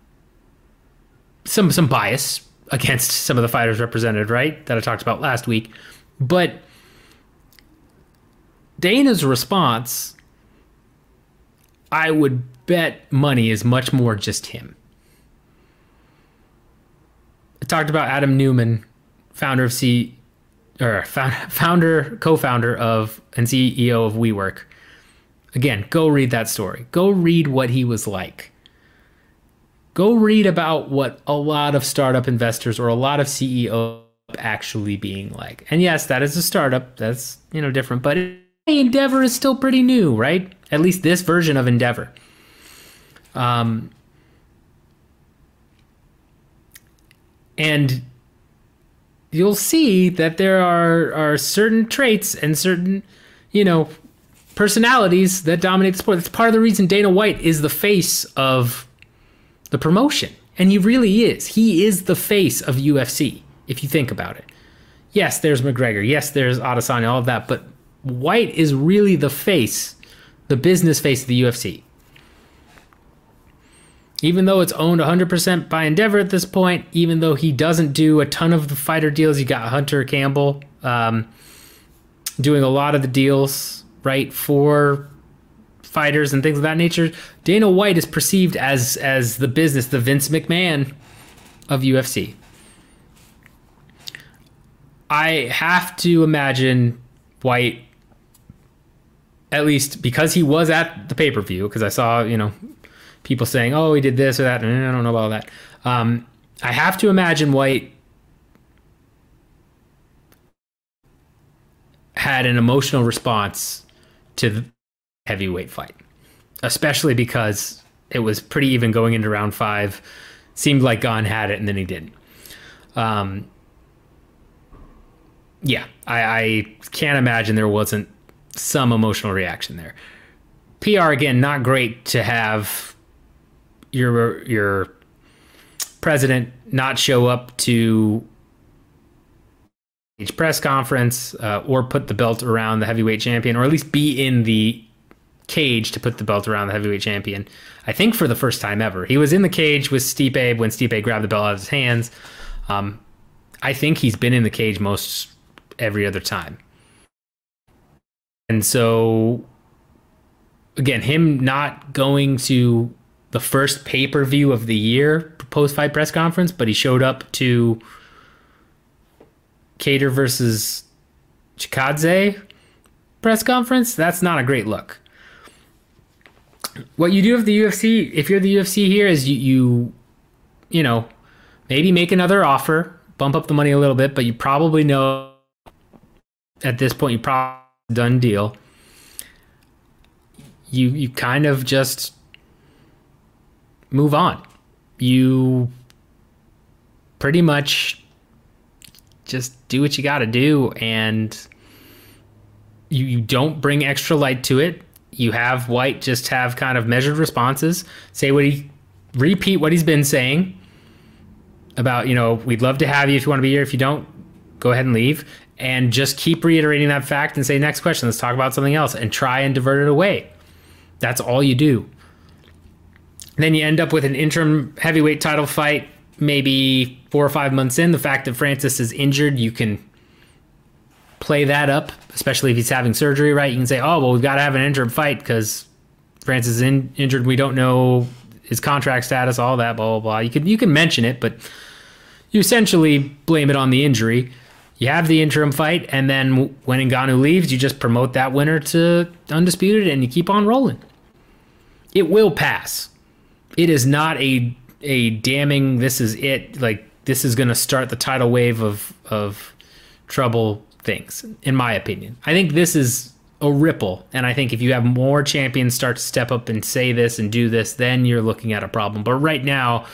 some some bias against some of the fighters represented, right? That I talked about last week. But Dana's response, I would bet money is much more just him. I talked about Adam Neumann, founder of C or founder, co-founder of and CEO of WeWork. Again, go read that story. Go read what he was like go read about what a lot of startup investors or a lot of CEOs actually being like. And yes, that is a startup. That's, you know, different, but Endeavor is still pretty new, right? At least this version of Endeavor. Um and you'll see that there are are certain traits and certain, you know, personalities that dominate the sport. That's part of the reason Dana White is the face of the promotion. And he really is. He is the face of UFC, if you think about it. Yes, there's McGregor. Yes, there's Adesanya, all of that. But White is really the face, the business face of the UFC. even though it's owned 100% by Endeavor at this point, even though he doesn't do a ton of the fighter deals, you got Hunter Campbell um, doing a lot of the deals, right, for fighters and things of that nature. Dana White is perceived as as the business, the Vince McMahon of UFC. I have to imagine White, at least because he was at the pay per view, because I saw, you know, people saying, "Oh, he did this or that." And I don't know about all that. Um, I have to imagine White had an emotional response to heavyweight fight, especially because it was pretty even going into round five. Seemed like Gane had it, and then he didn't. Um, yeah, I, I can't imagine there wasn't some emotional reaction there. PR again, not great to have your your president not show up to each press conference uh, or put the belt around the heavyweight champion, or at least be in the cage to put the belt around the heavyweight champion. I think for the first time ever, he was in the cage with Stipe when Stipe grabbed the belt out of his hands. Um, I think he's been in the cage most every other time, and so again, him not going to the first pay per view of the year post fight press conference, but he showed up to Kattar versus Chikadze press conference. That's not a great look. What you do with the UFC, if you're the UFC here, is you, you, you know, maybe make another offer, bump up the money a little bit, but you probably know at this point you probably done deal. You you kind of just move on. You pretty much just do what you got to do and you, you don't bring extra light to it. You have White just have kind of measured responses, say what he repeat what he's been saying about, you know, we'd love to have you if you want to be here. If you don't, go ahead and leave. And just keep reiterating that fact and say, next question, let's talk about something else and try and divert it away. That's all you do. Then you end up with an interim heavyweight title fight, maybe four or five months in. The fact that Francis is injured, you can play that up, especially if he's having surgery, right? You can say, oh, well, we've got to have an interim fight because Francis is in, injured. We don't know his contract status, all that, blah, blah, blah. You can, you can mention it, but you essentially blame it on the injury. You have the interim fight, and then when Ngannou leaves, you just promote that winner to undisputed and you keep on rolling. It will pass it is not a a damning this is it like this is going to start the tidal wave of of trouble things in my opinion i think this is a ripple and i think if you have more champions start to step up and say this and do this then you're looking at a problem but right now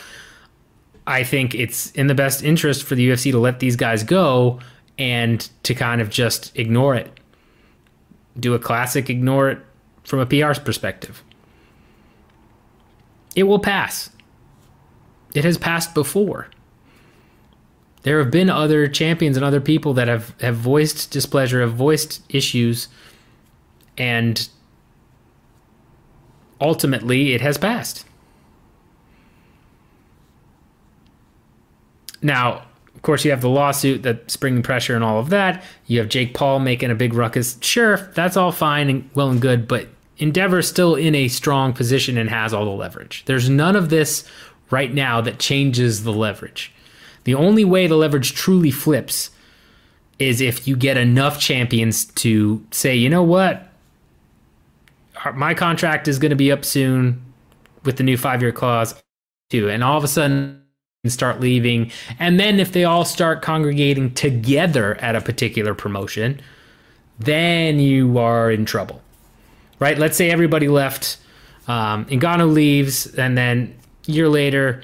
i think it's in the best interest for the ufc to let these guys go and to kind of just ignore it do a classic ignore it from a pr's perspective it will pass. It has passed before. There have been other champions and other people that have, have voiced displeasure, have voiced issues, and ultimately it has passed. Now, of course, you have the lawsuit that's bringing pressure and all of that. You have Jake Paul making a big ruckus. Sure, that's all fine and well and good, but Endeavor is still in a strong position and has all the leverage. There's none of this right now that changes the leverage. The only way the leverage truly flips is if you get enough champions to say, you know what, my contract is going to be up soon with the new five year clause, too. And all of a sudden, start leaving. And then if they all start congregating together at a particular promotion, then you are in trouble right? Let's say everybody left. Um, leaves, and then year later,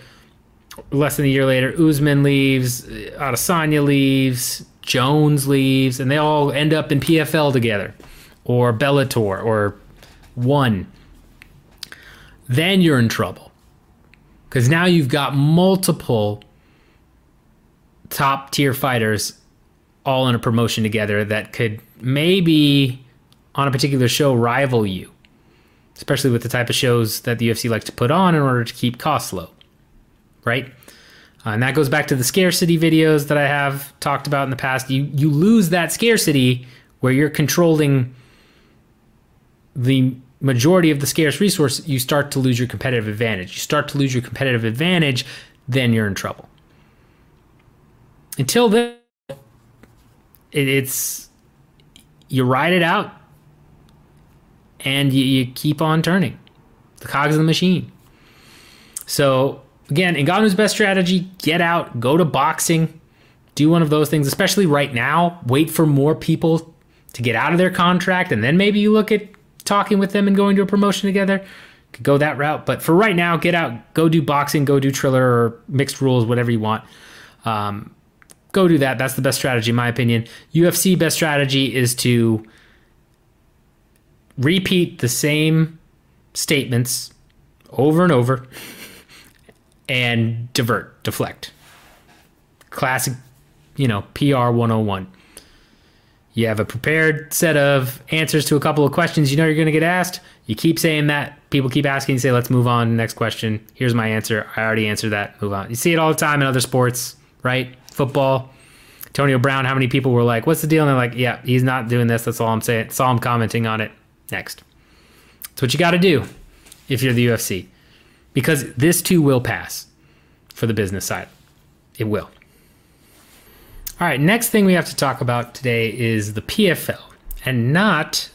less than a year later, Usman leaves, uh, Adesanya leaves, Jones leaves, and they all end up in PFL together, or Bellator, or one. Then you're in trouble because now you've got multiple top tier fighters all in a promotion together that could maybe on a particular show rival you. especially with the type of shows that the UFC likes to put on in order to keep costs low, right? Uh, and that goes back to the scarcity videos that I have talked about in the past. You you lose that scarcity where you're controlling the majority of the scarce resource, you start to lose your competitive advantage. You start to lose your competitive advantage, then you're in trouble. Until then, it, it's you ride it out and you, you keep on turning the cogs of the machine. So again, Ngannou's best strategy: get out, go to boxing, do one of those things. Especially right now, wait for more people to get out of their contract, and then maybe you look at talking with them and going to a promotion together. Could go that route, but for right now, get out, go do boxing, go do Triller or mixed rules, whatever you want. Um, go do that. That's the best strategy, in my opinion. UFC best strategy is to repeat the same statements over and over and divert, deflect. Classic, you know, PR 101. You have a prepared set of answers to a couple of questions you know you're going to get asked. You keep saying that. People keep asking. You say, let's move on. Next question. Here's my answer. I already answered that. Move on. You see it all the time in other sports, right? Football. Antonio Brown, how many people were like, what's the deal? And they're like, yeah, he's not doing this. That's all I'm saying. That's all I'm commenting on it. Next. That's what you got to do if you're the UFC. Because this too will pass for the business side. It will. All right, next thing we have to talk about today is the PFL, and not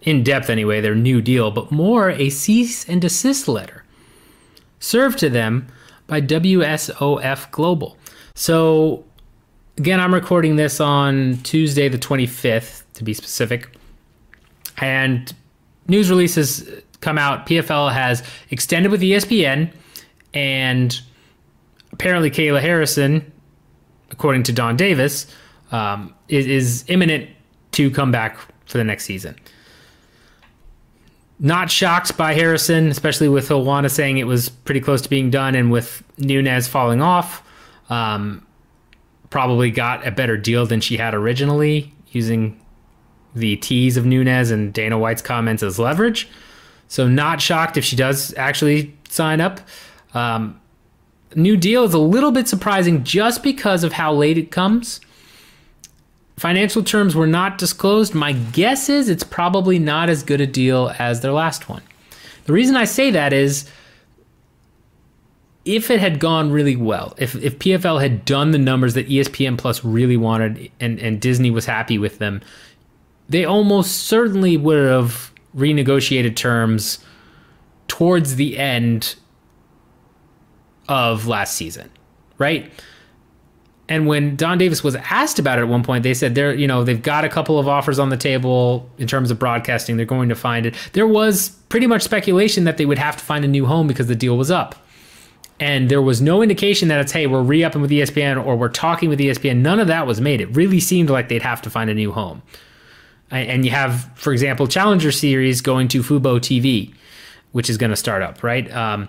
in depth anyway, their new deal, but more a cease and desist letter served to them by WSOF Global. So, again, I'm recording this on Tuesday, the 25th, to be specific, and news releases come out. PFL has extended with ESPN, and apparently Kayla Harrison according to Donn Davis, um, is, is imminent to come back for the next season. Not shocked by Harrison, especially with Joanna saying it was pretty close to being done, and with Nunes falling off, um, probably got a better deal than she had originally, using the tease of Nunes and Dana White's comments as leverage. So, not shocked if she does actually sign up. Um, new deal is a little bit surprising just because of how late it comes. Financial terms were not disclosed. My guess is it's probably not as good a deal as their last one. The reason I say that is if it had gone really well, if, if PFL had done the numbers that ESPN Plus really wanted and, and Disney was happy with them, they almost certainly would have renegotiated terms towards the end of last season, right? And when Donn Davis was asked about it at one point, they said they're, you know, they've got a couple of offers on the table in terms of broadcasting. They're going to find it. There was pretty much speculation that they would have to find a new home because the deal was up. And there was no indication that it's, hey, we're re upping with ESPN or we're talking with ESPN. None of that was made. It really seemed like they'd have to find a new home. And you have, for example, Challenger Series going to Fubo TV, which is going to start up, right? Um,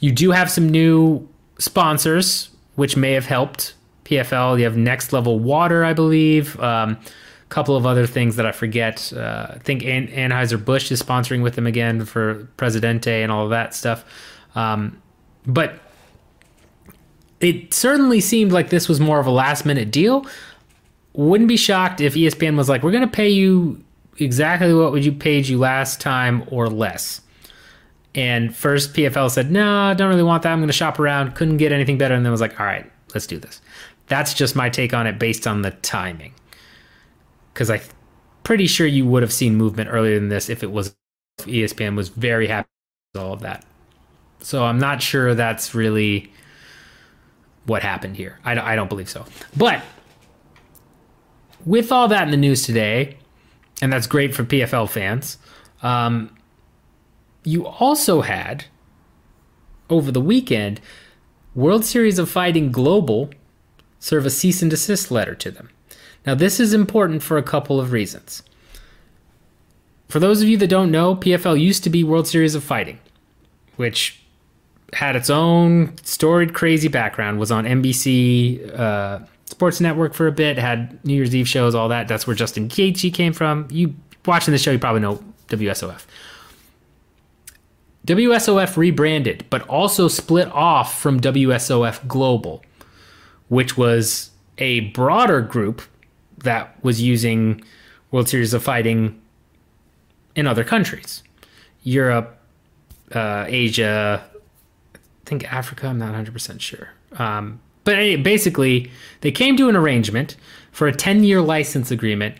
you do have some new sponsors, which may have helped PFL. You have Next Level Water, I believe. Um, a couple of other things that I forget. Uh, I think An- Anheuser-Busch is sponsoring with them again for Presidente and all of that stuff. Um, but it certainly seemed like this was more of a last minute deal. Wouldn't be shocked if ESPN was like, we're going to pay you exactly what would you paid you last time or less. And first PFL said, no, I don't really want that. I'm going to shop around. Couldn't get anything better. And then was like, all right, let's do this. That's just my take on it based on the timing. Because I'm pretty sure you would have seen movement earlier than this if it was if ESPN was very happy with all of that. So I'm not sure that's really what happened here. I I don't believe so. But with all that in the news today, and that's great for PFL fans, um, you also had over the weekend World Series of Fighting Global serve a cease and desist letter to them. Now, this is important for a couple of reasons. For those of you that don't know, PFL used to be World Series of Fighting, which had its own storied, crazy background, was on NBC uh, Sports Network for a bit, had New Year's Eve shows, all that. That's where Justin Gaethje came from. You watching the show, you probably know WSOF. WSOF rebranded, but also split off from WSOF Global, which was a broader group that was using World Series of Fighting in other countries Europe, uh, Asia, I think Africa, I'm not 100% sure. Um, but basically, they came to an arrangement for a 10 year license agreement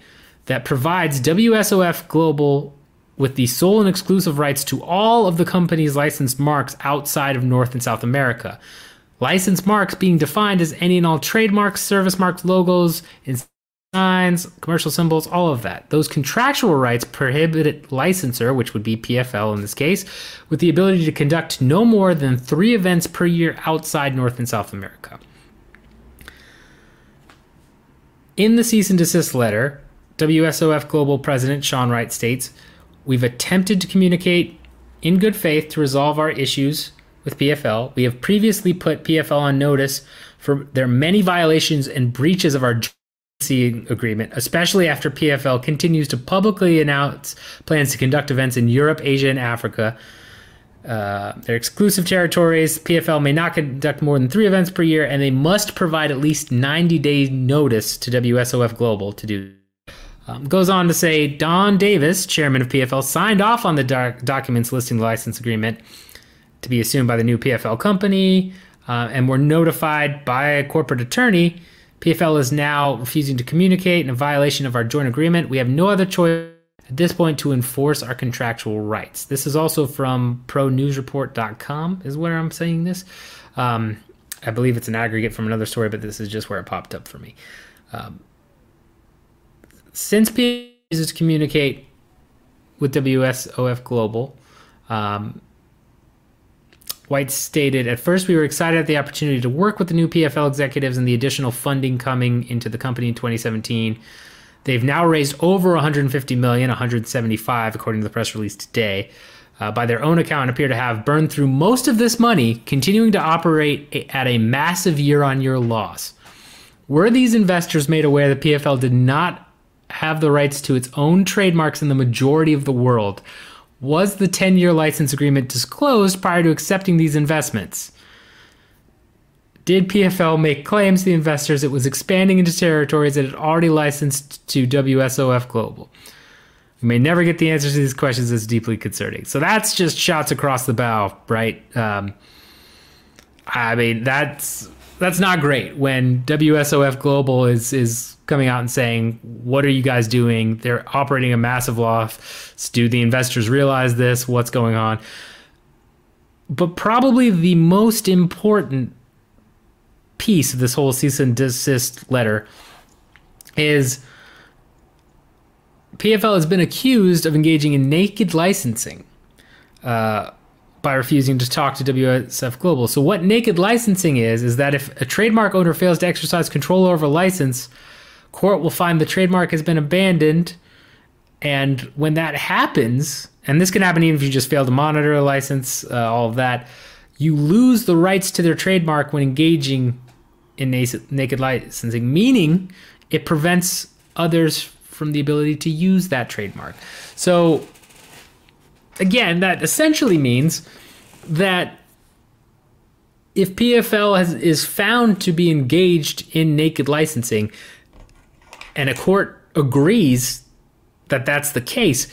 that provides WSOF Global with the sole and exclusive rights to all of the company's licensed marks outside of North and South America. Licensed marks being defined as any and all trademarks, service marks, logos, signs, commercial symbols, all of that. Those contractual rights prohibit licensor, which would be PFL in this case, with the ability to conduct no more than three events per year outside North and South America. In the cease and desist letter, WSOF Global President Sean Wright states, We've attempted to communicate in good faith to resolve our issues with PFL. We have previously put PFL on notice for their many violations and breaches of our agreement, especially after PFL continues to publicly announce plans to conduct events in Europe, Asia, and Africa. Uh, they're exclusive territories. PFL may not conduct more than three events per year, and they must provide at least 90 days notice to WSOF Global to do um, goes on to say Donn Davis, chairman of PFL, signed off on the doc- documents listing the license agreement to be assumed by the new PFL company, uh, and were notified by a corporate attorney. PFL is now refusing to communicate in a violation of our joint agreement. We have no other choice at this point to enforce our contractual rights. This is also from pronewsreport.com, is where I'm saying this. Um, I believe it's an aggregate from another story, but this is just where it popped up for me. Um, since PA communicate with WSOF Global, um, White stated, At first, we were excited at the opportunity to work with the new PFL executives and the additional funding coming into the company in 2017. They've now raised over 150 million, 175 according to the press release today. Uh, by their own account, appear to have burned through most of this money, continuing to operate at a massive year-on-year loss. Were these investors made aware that PFL did not have the rights to its own trademarks in the majority of the world. Was the 10 year license agreement disclosed prior to accepting these investments? Did PFL make claims to the investors it was expanding into territories that had already licensed to WSOF Global? We may never get the answers to these questions. It's deeply concerning. So that's just shots across the bow, right? Um, I mean, that's that's not great when WSOF Global is is coming out and saying, "What are you guys doing? They're operating a massive loss. Do the investors realize this? What's going on?" But probably the most important piece of this whole cease and desist letter is PFL has been accused of engaging in naked licensing. Uh, by refusing to talk to WSF Global. So what naked licensing is is that if a trademark owner fails to exercise control over a license, court will find the trademark has been abandoned. And when that happens, and this can happen even if you just fail to monitor a license, uh, all of that, you lose the rights to their trademark when engaging in naked licensing, meaning it prevents others from the ability to use that trademark. So again, that essentially means that if PFL has, is found to be engaged in naked licensing and a court agrees that that's the case,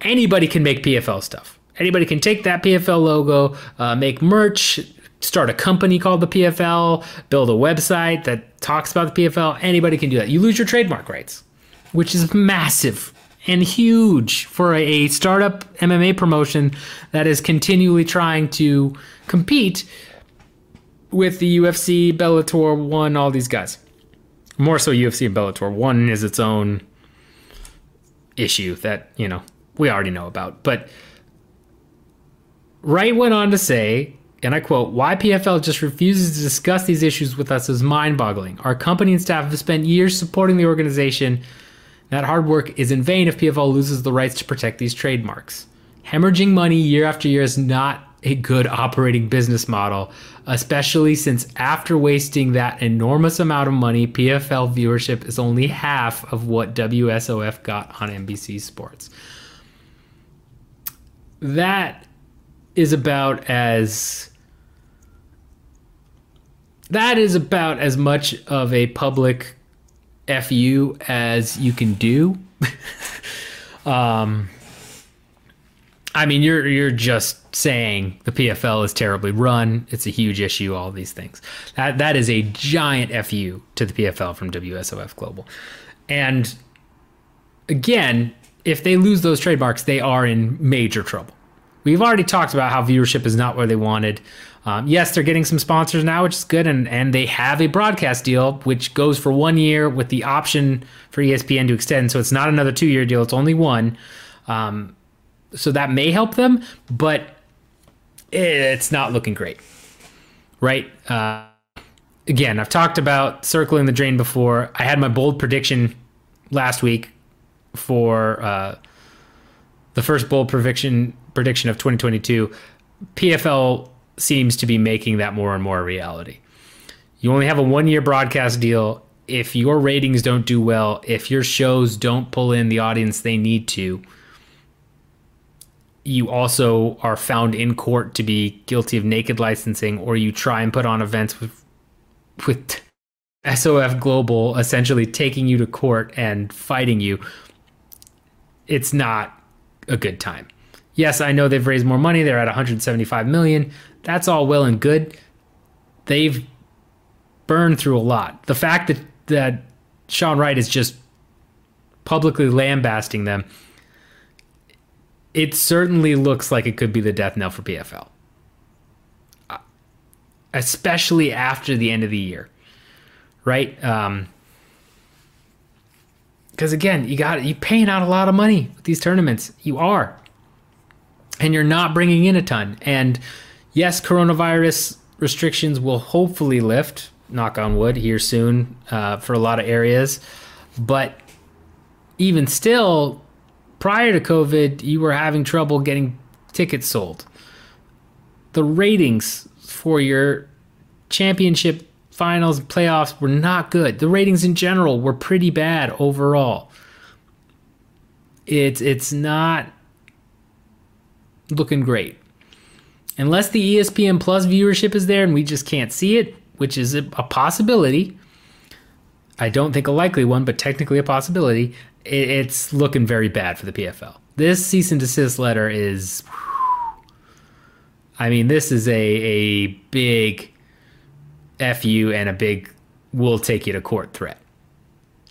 anybody can make PFL stuff. Anybody can take that PFL logo, uh, make merch, start a company called the PFL, build a website that talks about the PFL. Anybody can do that. You lose your trademark rights, which is massive and huge for a startup MMA promotion that is continually trying to compete with the UFC, Bellator, One, all these guys. More so UFC and Bellator. One is its own issue that, you know, we already know about. But Wright went on to say, and I quote, why PFL just refuses to discuss these issues with us is mind boggling. Our company and staff have spent years supporting the organization that hard work is in vain if PFL loses the rights to protect these trademarks. Hemorrhaging money year after year is not a good operating business model, especially since after wasting that enormous amount of money, PFL viewership is only half of what WSOF got on NBC Sports. That is about as that is about as much of a public fu as you can do. um, I mean, you're you're just saying the PFL is terribly run. It's a huge issue. All these things. That that is a giant fu to the PFL from WSOF Global, and again, if they lose those trademarks, they are in major trouble. We've already talked about how viewership is not where they wanted. Um, yes, they're getting some sponsors now, which is good, and and they have a broadcast deal which goes for one year with the option for ESPN to extend. So it's not another two year deal; it's only one. Um, so that may help them, but it's not looking great, right? Uh, again, I've talked about circling the drain before. I had my bold prediction last week for uh, the first bold prediction prediction of 2022. PFL seems to be making that more and more a reality. You only have a one year broadcast deal. If your ratings don't do well, if your shows don't pull in the audience they need to, you also are found in court to be guilty of naked licensing, or you try and put on events with with SOF Global essentially taking you to court and fighting you. It's not a good time. Yes, I know they've raised more money. They're at 175 million. That's all well and good. They've burned through a lot. The fact that that Sean Wright is just publicly lambasting them, it certainly looks like it could be the death knell for PFL. Especially after the end of the year. Right? Um, because again, you got you paying out a lot of money with these tournaments. You are and you're not bringing in a ton. And yes, coronavirus restrictions will hopefully lift, knock on wood, here soon uh, for a lot of areas. But even still, prior to COVID, you were having trouble getting tickets sold. The ratings for your championship finals playoffs were not good. The ratings in general were pretty bad overall. It's it's not looking great. Unless the ESPN Plus viewership is there and we just can't see it, which is a, possibility. I don't think a likely one, but technically a possibility. It, it's looking very bad for the PFL. This cease and desist letter is. I mean, this is a a big fu and a big "we'll take you to court" threat.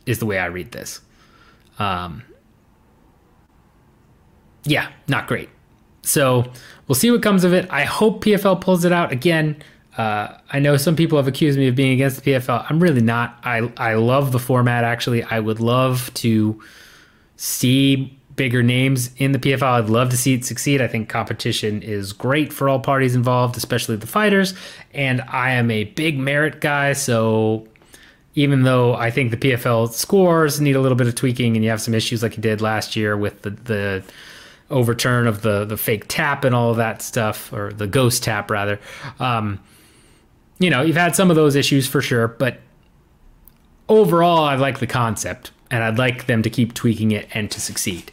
Is the way I read this. Um, yeah, not great. So we'll see what comes of it. I hope PFL pulls it out again. Uh, I know some people have accused me of being against the PFL. I'm really not. I I love the format. Actually, I would love to see bigger names in the PFL. I'd love to see it succeed. I think competition is great for all parties involved, especially the fighters. And I am a big merit guy, so even though I think the PFL scores need a little bit of tweaking, and you have some issues like you did last year with the the overturn of the the fake tap and all of that stuff, or the ghost tap rather. Um, you know, you've had some of those issues for sure, but overall, I like the concept, and I'd like them to keep tweaking it and to succeed.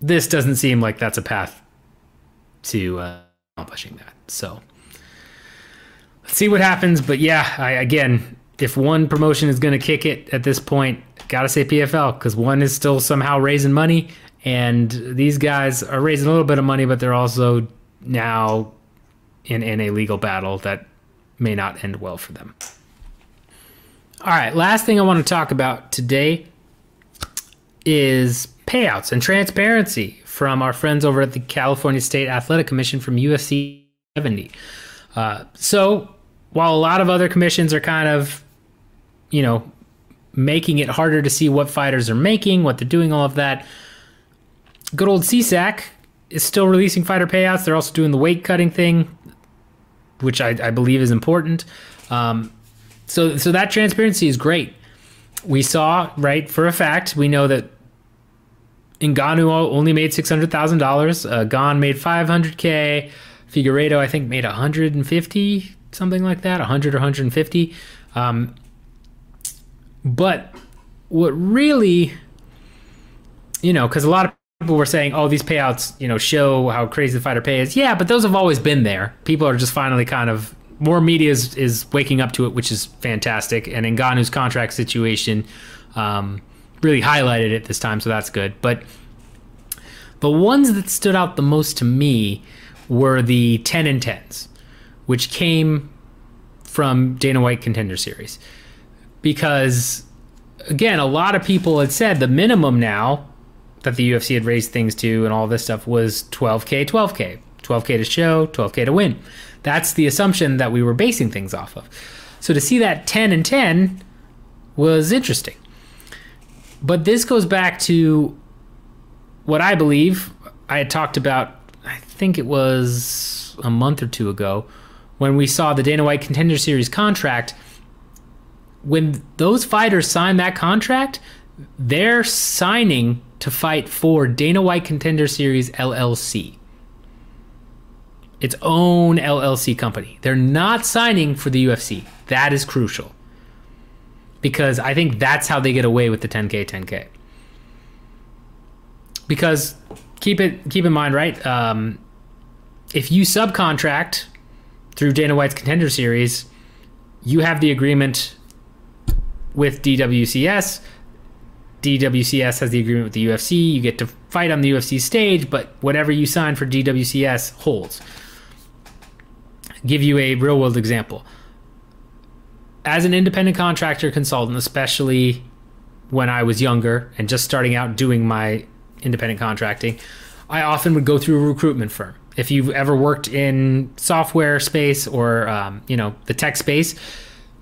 This doesn't seem like that's a path to uh, accomplishing that. So let's see what happens. But yeah, I, again, if one promotion is going to kick it at this point, gotta say PFL because one is still somehow raising money and these guys are raising a little bit of money, but they're also now in, in a legal battle that may not end well for them. All right, last thing I want to talk about today is payouts and transparency from our friends over at the California State Athletic Commission from UFC 70. Uh, so, while a lot of other commissions are kind of, you know, making it harder to see what fighters are making, what they're doing, all of that, good old CSAC is still releasing fighter payouts. They're also doing the weight cutting thing, which I, I believe is important. Um, so, so that transparency is great. We saw right for a fact. We know that Ngannou only made six hundred thousand uh, dollars. Gane made five hundred k. Figueiredo, I think, made one hundred and fifty, something like that, hundred or hundred and fifty. Um, but what really, you know, because a lot of people were saying, "Oh, these payouts, you know, show how crazy the fighter pay is." Yeah, but those have always been there. People are just finally kind of more media is, is waking up to it, which is fantastic. And Ngannou's contract situation um, really highlighted it this time, so that's good. But the ones that stood out the most to me were the 10 and 10s, which came from Dana White Contender Series. Because, again, a lot of people had said the minimum now that the UFC had raised things to and all this stuff was 12K, 12K. 12K to show, 12K to win. That's the assumption that we were basing things off of. So to see that 10 and 10 was interesting. But this goes back to what I believe I had talked about, I think it was a month or two ago, when we saw the Dana White Contender Series contract. When those fighters sign that contract, they're signing to fight for Dana White Contender Series LLC its own LLC company. They're not signing for the UFC. That is crucial. Because I think that's how they get away with the 10K 10K. Because keep it keep in mind, right? Um, if you subcontract through Dana White's Contender Series, you have the agreement with DWCS. DWCS has the agreement with the UFC. You get to fight on the UFC stage, but whatever you sign for DWCS holds give you a real world example. As an independent contractor consultant, especially when I was younger and just starting out doing my independent contracting, I often would go through a recruitment firm. If you've ever worked in software space or um, you know the tech space,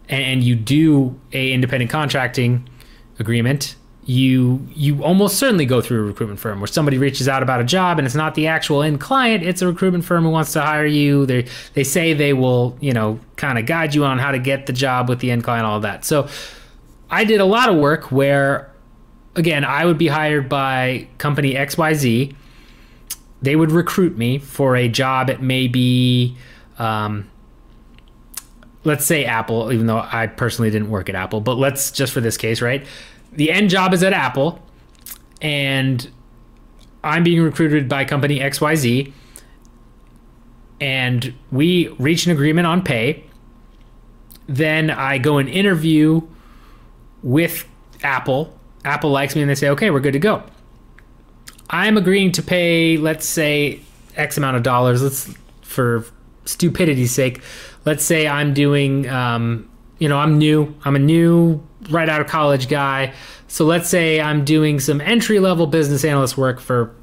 and, and you do a independent contracting agreement, you you almost certainly go through a recruitment firm where somebody reaches out about a job and it's not the actual end client. It's a recruitment firm who wants to hire you. They they say they will you know kind of guide you on how to get the job with the end client all that. So i did a lot of work where again i would be hired by company xyz they would recruit me for a job at maybe um, let's say apple even though i personally didn't work at apple but let's just for this case right the end job is at Apple, and I'm being recruited by company XYZ, and we reach an agreement on pay. Then I go and interview with Apple. Apple likes me and they say, okay, we're good to go. I'm agreeing to pay, let's say, X amount of dollars. Let's, for stupidity's sake, let's say I'm doing, um, you know, I'm new. I'm a new right out of college guy. So let's say I'm doing some entry level business analyst work for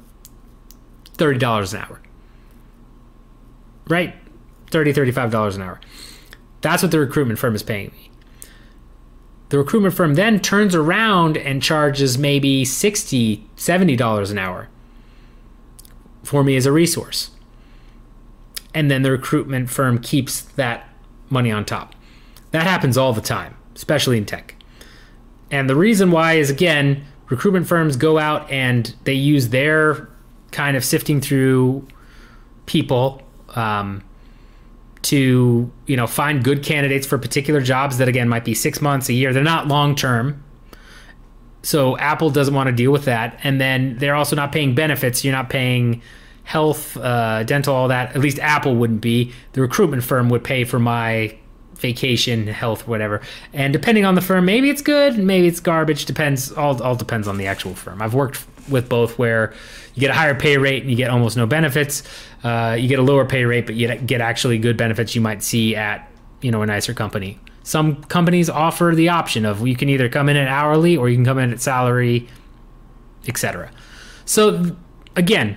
$30 an hour. Right? $30, $35 an hour. That's what the recruitment firm is paying me. The recruitment firm then turns around and charges maybe $60, $70 an hour for me as a resource. And then the recruitment firm keeps that money on top. That happens all the time, especially in tech. And the reason why is again, recruitment firms go out and they use their kind of sifting through people um, to you know find good candidates for particular jobs that again might be six months a year. They're not long term. So Apple doesn't want to deal with that, and then they're also not paying benefits. You're not paying health, uh, dental, all that. At least Apple wouldn't be. The recruitment firm would pay for my vacation, health, whatever. And depending on the firm, maybe it's good, maybe it's garbage. Depends. All all depends on the actual firm. I've worked with both where you get a higher pay rate and you get almost no benefits. Uh, you get a lower pay rate, but you get actually good benefits you might see at you know a nicer company. Some companies offer the option of you can either come in at hourly or you can come in at salary, etc. So again,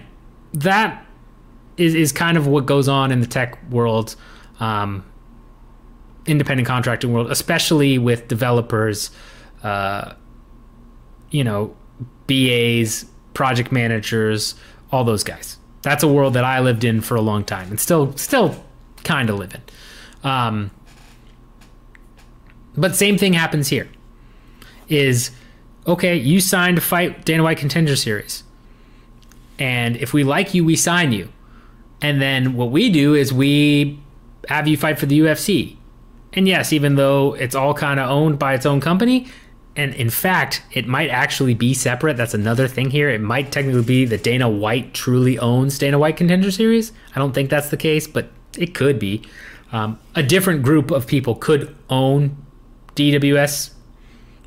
that is, is kind of what goes on in the tech world. Um, independent contracting world, especially with developers, uh, you know, BAs, project managers, all those guys. That's a world that I lived in for a long time and still still kind of live in. Um, but same thing happens here. Is okay, you signed to fight Dana White Contender Series. And if we like you, we sign you. And then what we do is we have you fight for the UFC and yes, even though it's all kind of owned by its own company, and in fact, it might actually be separate. That's another thing here. It might technically be that Dana White truly owns Dana White Contender Series. I don't think that's the case, but it could be. Um, a different group of people could own DWS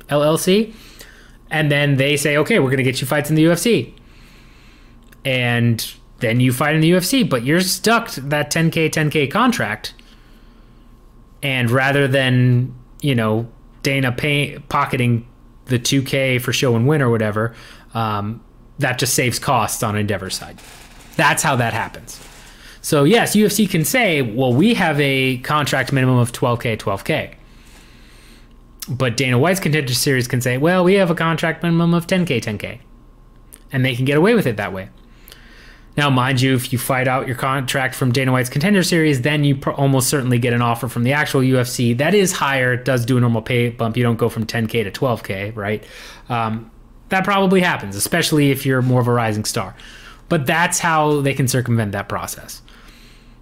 LLC, and then they say, okay, we're going to get you fights in the UFC. And then you fight in the UFC, but you're stuck that 10K, 10K contract. And rather than, you know, Dana pay, pocketing the 2K for show and win or whatever, um, that just saves costs on Endeavor side. That's how that happens. So, yes, UFC can say, well, we have a contract minimum of 12K, 12K. But Dana White's contender series can say, well, we have a contract minimum of 10K, 10K. And they can get away with it that way. Now, mind you, if you fight out your contract from Dana White's contender series, then you pr- almost certainly get an offer from the actual UFC. That is higher. It does do a normal pay bump. You don't go from 10K to 12K, right? Um, that probably happens, especially if you're more of a rising star. But that's how they can circumvent that process.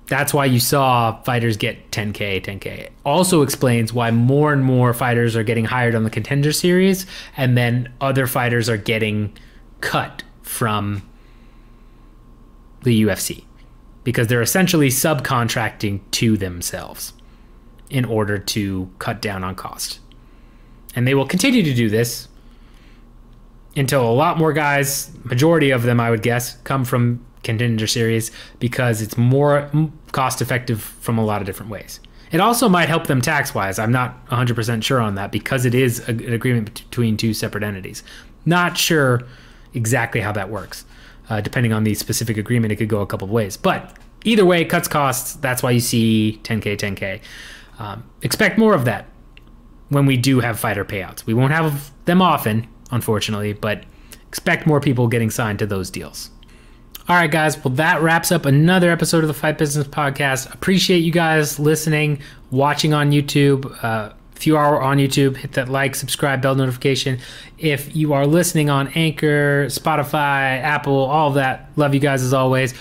That's why you saw fighters get 10K, 10K. Also explains why more and more fighters are getting hired on the contender series, and then other fighters are getting cut from the UFC because they're essentially subcontracting to themselves in order to cut down on cost. And they will continue to do this until a lot more guys, majority of them I would guess, come from contender series because it's more cost effective from a lot of different ways. It also might help them tax wise. I'm not 100% sure on that because it is an agreement between two separate entities. Not sure exactly how that works. Uh, depending on the specific agreement, it could go a couple of ways. But either way, cuts costs. That's why you see 10K, 10K. Um, expect more of that when we do have fighter payouts. We won't have them often, unfortunately, but expect more people getting signed to those deals. All right, guys. Well, that wraps up another episode of the Fight Business Podcast. Appreciate you guys listening, watching on YouTube. Uh, if you are on YouTube, hit that like, subscribe, bell notification. If you are listening on Anchor, Spotify, Apple, all of that, love you guys as always.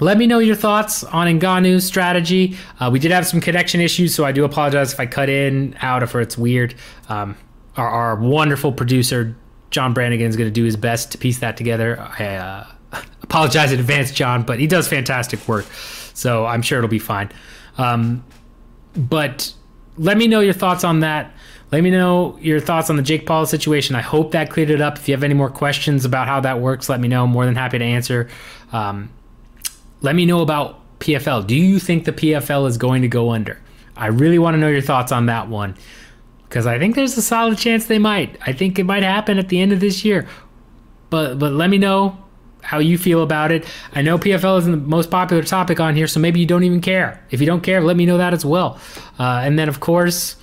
Let me know your thoughts on Ngannou's strategy. Uh, we did have some connection issues, so I do apologize if I cut in, out, if it's weird. Um, our, our, wonderful producer, John Brannigan, is going to do his best to piece that together. I uh, apologize in advance, John, but he does fantastic work, so I'm sure it'll be fine. Um, but let me know your thoughts on that. Let me know your thoughts on the Jake Paul situation. I hope that cleared it up. If you have any more questions about how that works, let me know. I'm more than happy to answer. Um, let me know about PFL. Do you think the PFL is going to go under? I really want to know your thoughts on that one because I think there's a solid chance they might. I think it might happen at the end of this year. But but let me know how you feel about it. I know PFL isn't the most popular topic on here, so maybe you don't even care. If you don't care, let me know that as well. Uh, and then, of course,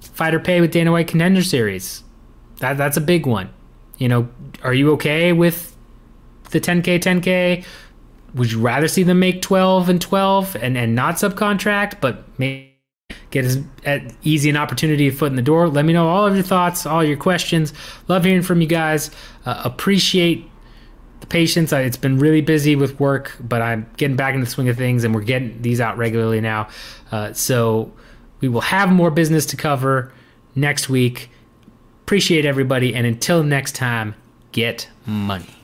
fighter pay with Dana White Contender Series. That that's a big one. You know, are you okay with the 10k 10k? Would you rather see them make 12 and 12 and and not subcontract, but maybe get as easy an opportunity to foot in the door? Let me know all of your thoughts, all your questions. Love hearing from you guys. Uh, appreciate the patience. It's been really busy with work, but I'm getting back into the swing of things, and we're getting these out regularly now. Uh, so we will have more business to cover next week. Appreciate everybody, and until next time, get money.